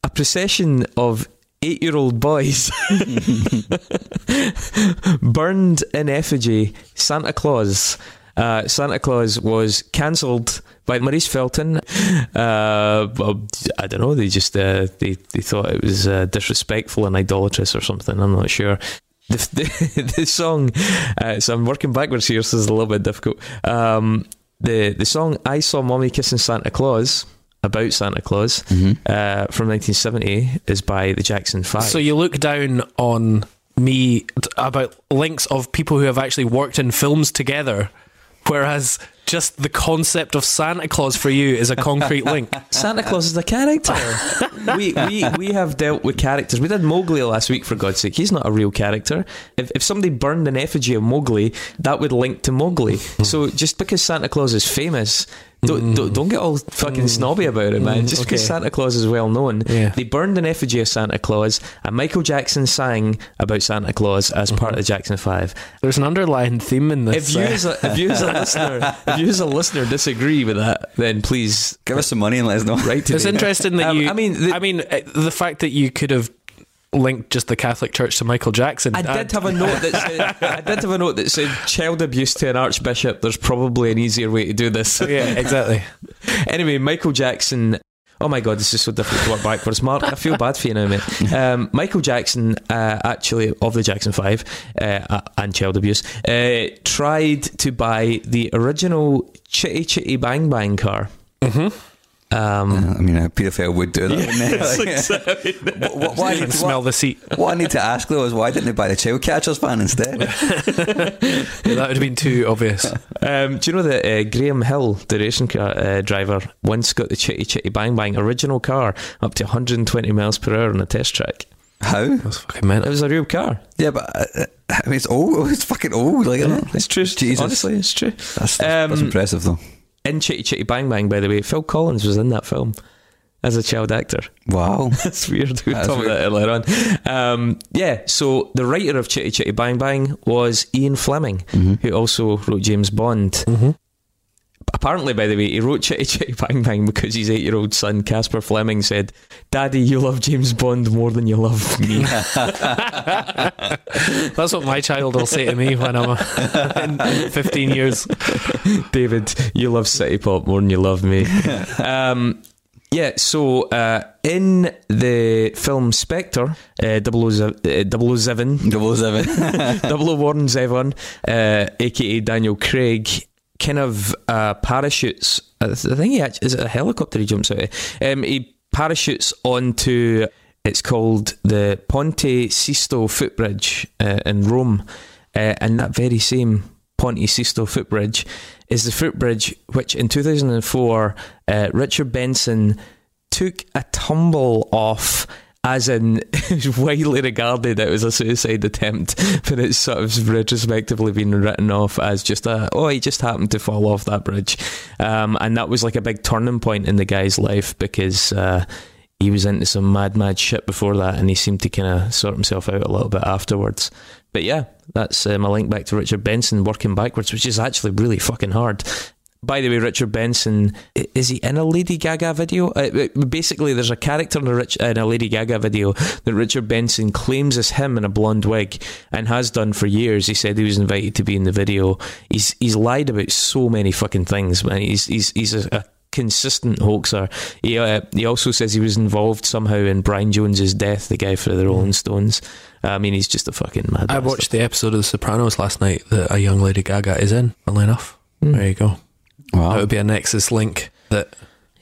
Speaker 2: a procession of eight year old boys burned in effigy Santa Claus. Uh, Santa Claus was cancelled by Maurice Feltin. Uh, I don't know. They just uh, they they thought it was uh, disrespectful and idolatrous or something. I'm not sure. The, the, the song. Uh, so I'm working backwards here, so it's a little bit difficult. Um, the the song "I Saw Mommy Kissing Santa Claus." About Santa Claus uh, from 1970 is by the Jackson Five.
Speaker 1: So you look down on me t- about links of people who have actually worked in films together, whereas just the concept of Santa Claus for you is a concrete link.
Speaker 2: Santa Claus is a character. we, we we have dealt with characters. We did Mowgli last week, for God's sake. He's not a real character. If, if somebody burned an effigy of Mowgli, that would link to Mowgli. Hmm. so just because Santa Claus is famous, don't, hmm. don't, don't get all fucking hmm. snobby about it, man. Just because
Speaker 1: okay.
Speaker 2: Santa Claus is well known.
Speaker 1: Yeah.
Speaker 2: They burned an effigy of Santa Claus, and Michael Jackson sang about Santa Claus as part mm-hmm. of the Jackson Five.
Speaker 1: There's an underlying theme in this.
Speaker 2: If you,
Speaker 1: uh,
Speaker 2: as a, if you as a listener, if you as a listener disagree with that, then please
Speaker 3: Give us some money and let us know.
Speaker 2: Right? to
Speaker 1: it's interesting that
Speaker 2: Um,
Speaker 1: you.
Speaker 2: I mean, the-
Speaker 1: I mean, uh, the fact that you could have linked just the Catholic Church to Michael Jackson.
Speaker 2: I did have a note that said I did have a note that said child abuse to an archbishop. There's probably an easier way to do this.
Speaker 1: yeah, exactly.
Speaker 2: anyway, Michael Jackson. Oh my god, this is so difficult to work backwards. Mark, I feel bad for you now, mate. Um, Michael Jackson, uh, actually of the Jackson Five uh, and child abuse, uh, tried to buy the original Chitty Chitty Bang Bang car. Mm-hmm. Um,
Speaker 3: I mean, a paedophile would do that, wouldn't they? Like, what, what, what
Speaker 1: You
Speaker 3: need,
Speaker 1: smell
Speaker 3: what,
Speaker 1: the seat.
Speaker 3: what I need to ask though is why didn't they buy the child catchers van instead?
Speaker 1: Yeah, that would have been too obvious.
Speaker 2: Um, do you know that uh, Graham Hill, the racing car uh, driver, once got the Chitty Chitty Bang Bang original car up to 120 miles per hour on a test track?
Speaker 3: How?
Speaker 1: That's fucking
Speaker 2: It was a real car.
Speaker 3: Yeah, but uh, I mean, it's old. It's fucking old. Like, isn't it?
Speaker 2: It's true.
Speaker 3: Jesus.
Speaker 2: Honestly, it's true.
Speaker 3: That's, that's, that's
Speaker 2: Um,
Speaker 3: impressive though.
Speaker 2: In Chitty Chitty Bang Bang, by the way, Phil Collins was in that film as a child actor.
Speaker 3: Wow.
Speaker 2: That's weird. We about that earlier on. Um, yeah, so the writer of Chitty Chitty Bang Bang was Ian Fleming,
Speaker 3: Mm-hmm.
Speaker 2: who also wrote James Bond. Apparently, by the way, he wrote Chitty Chitty Bang Bang because his eight year old son, Caspar Fleming, said, Daddy, you love James Bond more than you love me.
Speaker 1: That's what my child will say to me when I'm in, in 15 years.
Speaker 2: David, you love City Pop more than you love me. um, yeah, so uh, in the film Spectre, uh, 007, uh, 007
Speaker 3: Double seven.
Speaker 2: Double Warren Zevon, uh, aka Daniel Craig, kind of uh, parachutes. I I think he actually, is it a helicopter he jumps out of? Um, he parachutes onto. It's called the Ponte Sisto footbridge uh, in Rome, uh, and that very same Ponte Sisto footbridge is the footbridge which in 2004 uh, Richard Benson took a tumble off as in widely regarded it was a suicide attempt but it's sort of retrospectively been written off as just a oh he just happened to fall off that bridge. Um, and that was like a big turning point in the guy's life because uh, he was into some mad mad shit before that and he seemed to kind of sort himself out a little bit afterwards. But yeah that's uh, my link back to Richard Benson working backwards which is actually really fucking hard by the way, Richard Benson is he in a Lady Gaga video? Uh, uh, basically, there's a character in a, Rich, in a Lady Gaga video that Richard Benson claims is him in a blonde wig and has done for years. He said he was invited to be in the video. He's he's lied about so many fucking things, man. He's he's he's a, a consistent hoaxer. He uh, he also says he was involved somehow in Brian Jones's death, the guy for the Rolling Stones. I mean, he's just a fucking mad.
Speaker 1: I
Speaker 2: bastard.
Speaker 1: watched the episode of The Sopranos last night that a young Lady Gaga is in, funnily enough. There you go.
Speaker 3: Wow.
Speaker 1: That would be a Nexus link that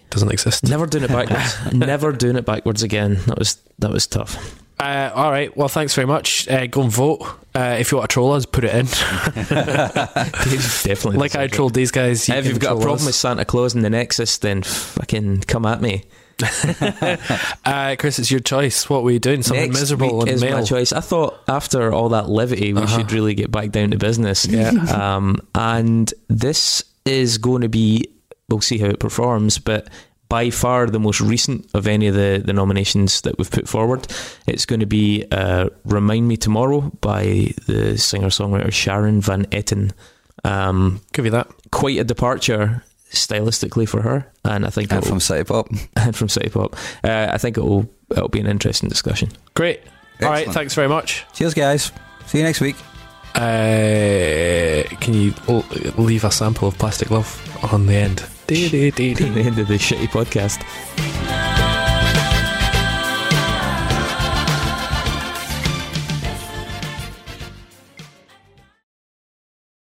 Speaker 1: doesn't exist.
Speaker 2: Never doing it backwards. Never doing it backwards again. That was that was tough.
Speaker 1: Uh, all right. Well, thanks very much. Uh, go and vote. Uh, if you want to troll us, put it in.
Speaker 2: Definitely.
Speaker 1: like I trolled these guys. You
Speaker 2: if you've got a problem
Speaker 1: us.
Speaker 2: with Santa Claus and the Nexus, then fucking come at me.
Speaker 1: uh, Chris, it's your choice. What were you doing? Something
Speaker 2: Next
Speaker 1: miserable
Speaker 2: week is my choice. I thought after all that levity, we
Speaker 1: Uh-huh.
Speaker 2: should really get back down to business.
Speaker 1: Yeah.
Speaker 2: um, and this is going to be, we'll see how it performs, but by far the most recent of any of the, the nominations that we've put forward. It's going to be uh, Remind Me Tomorrow by the singer songwriter Sharon Van Etten. Um,
Speaker 1: Give you that.
Speaker 2: quite a departure stylistically for her, and I think
Speaker 3: And from City Pop.
Speaker 2: and from City Pop. Uh, I think it'll it'll be an interesting discussion.
Speaker 1: Great. All right. Thanks very much.
Speaker 3: Cheers, guys. See you next week.
Speaker 1: Uh, can you leave a sample of Plastic Love on the end? Dee.
Speaker 2: the end of the shitty podcast.「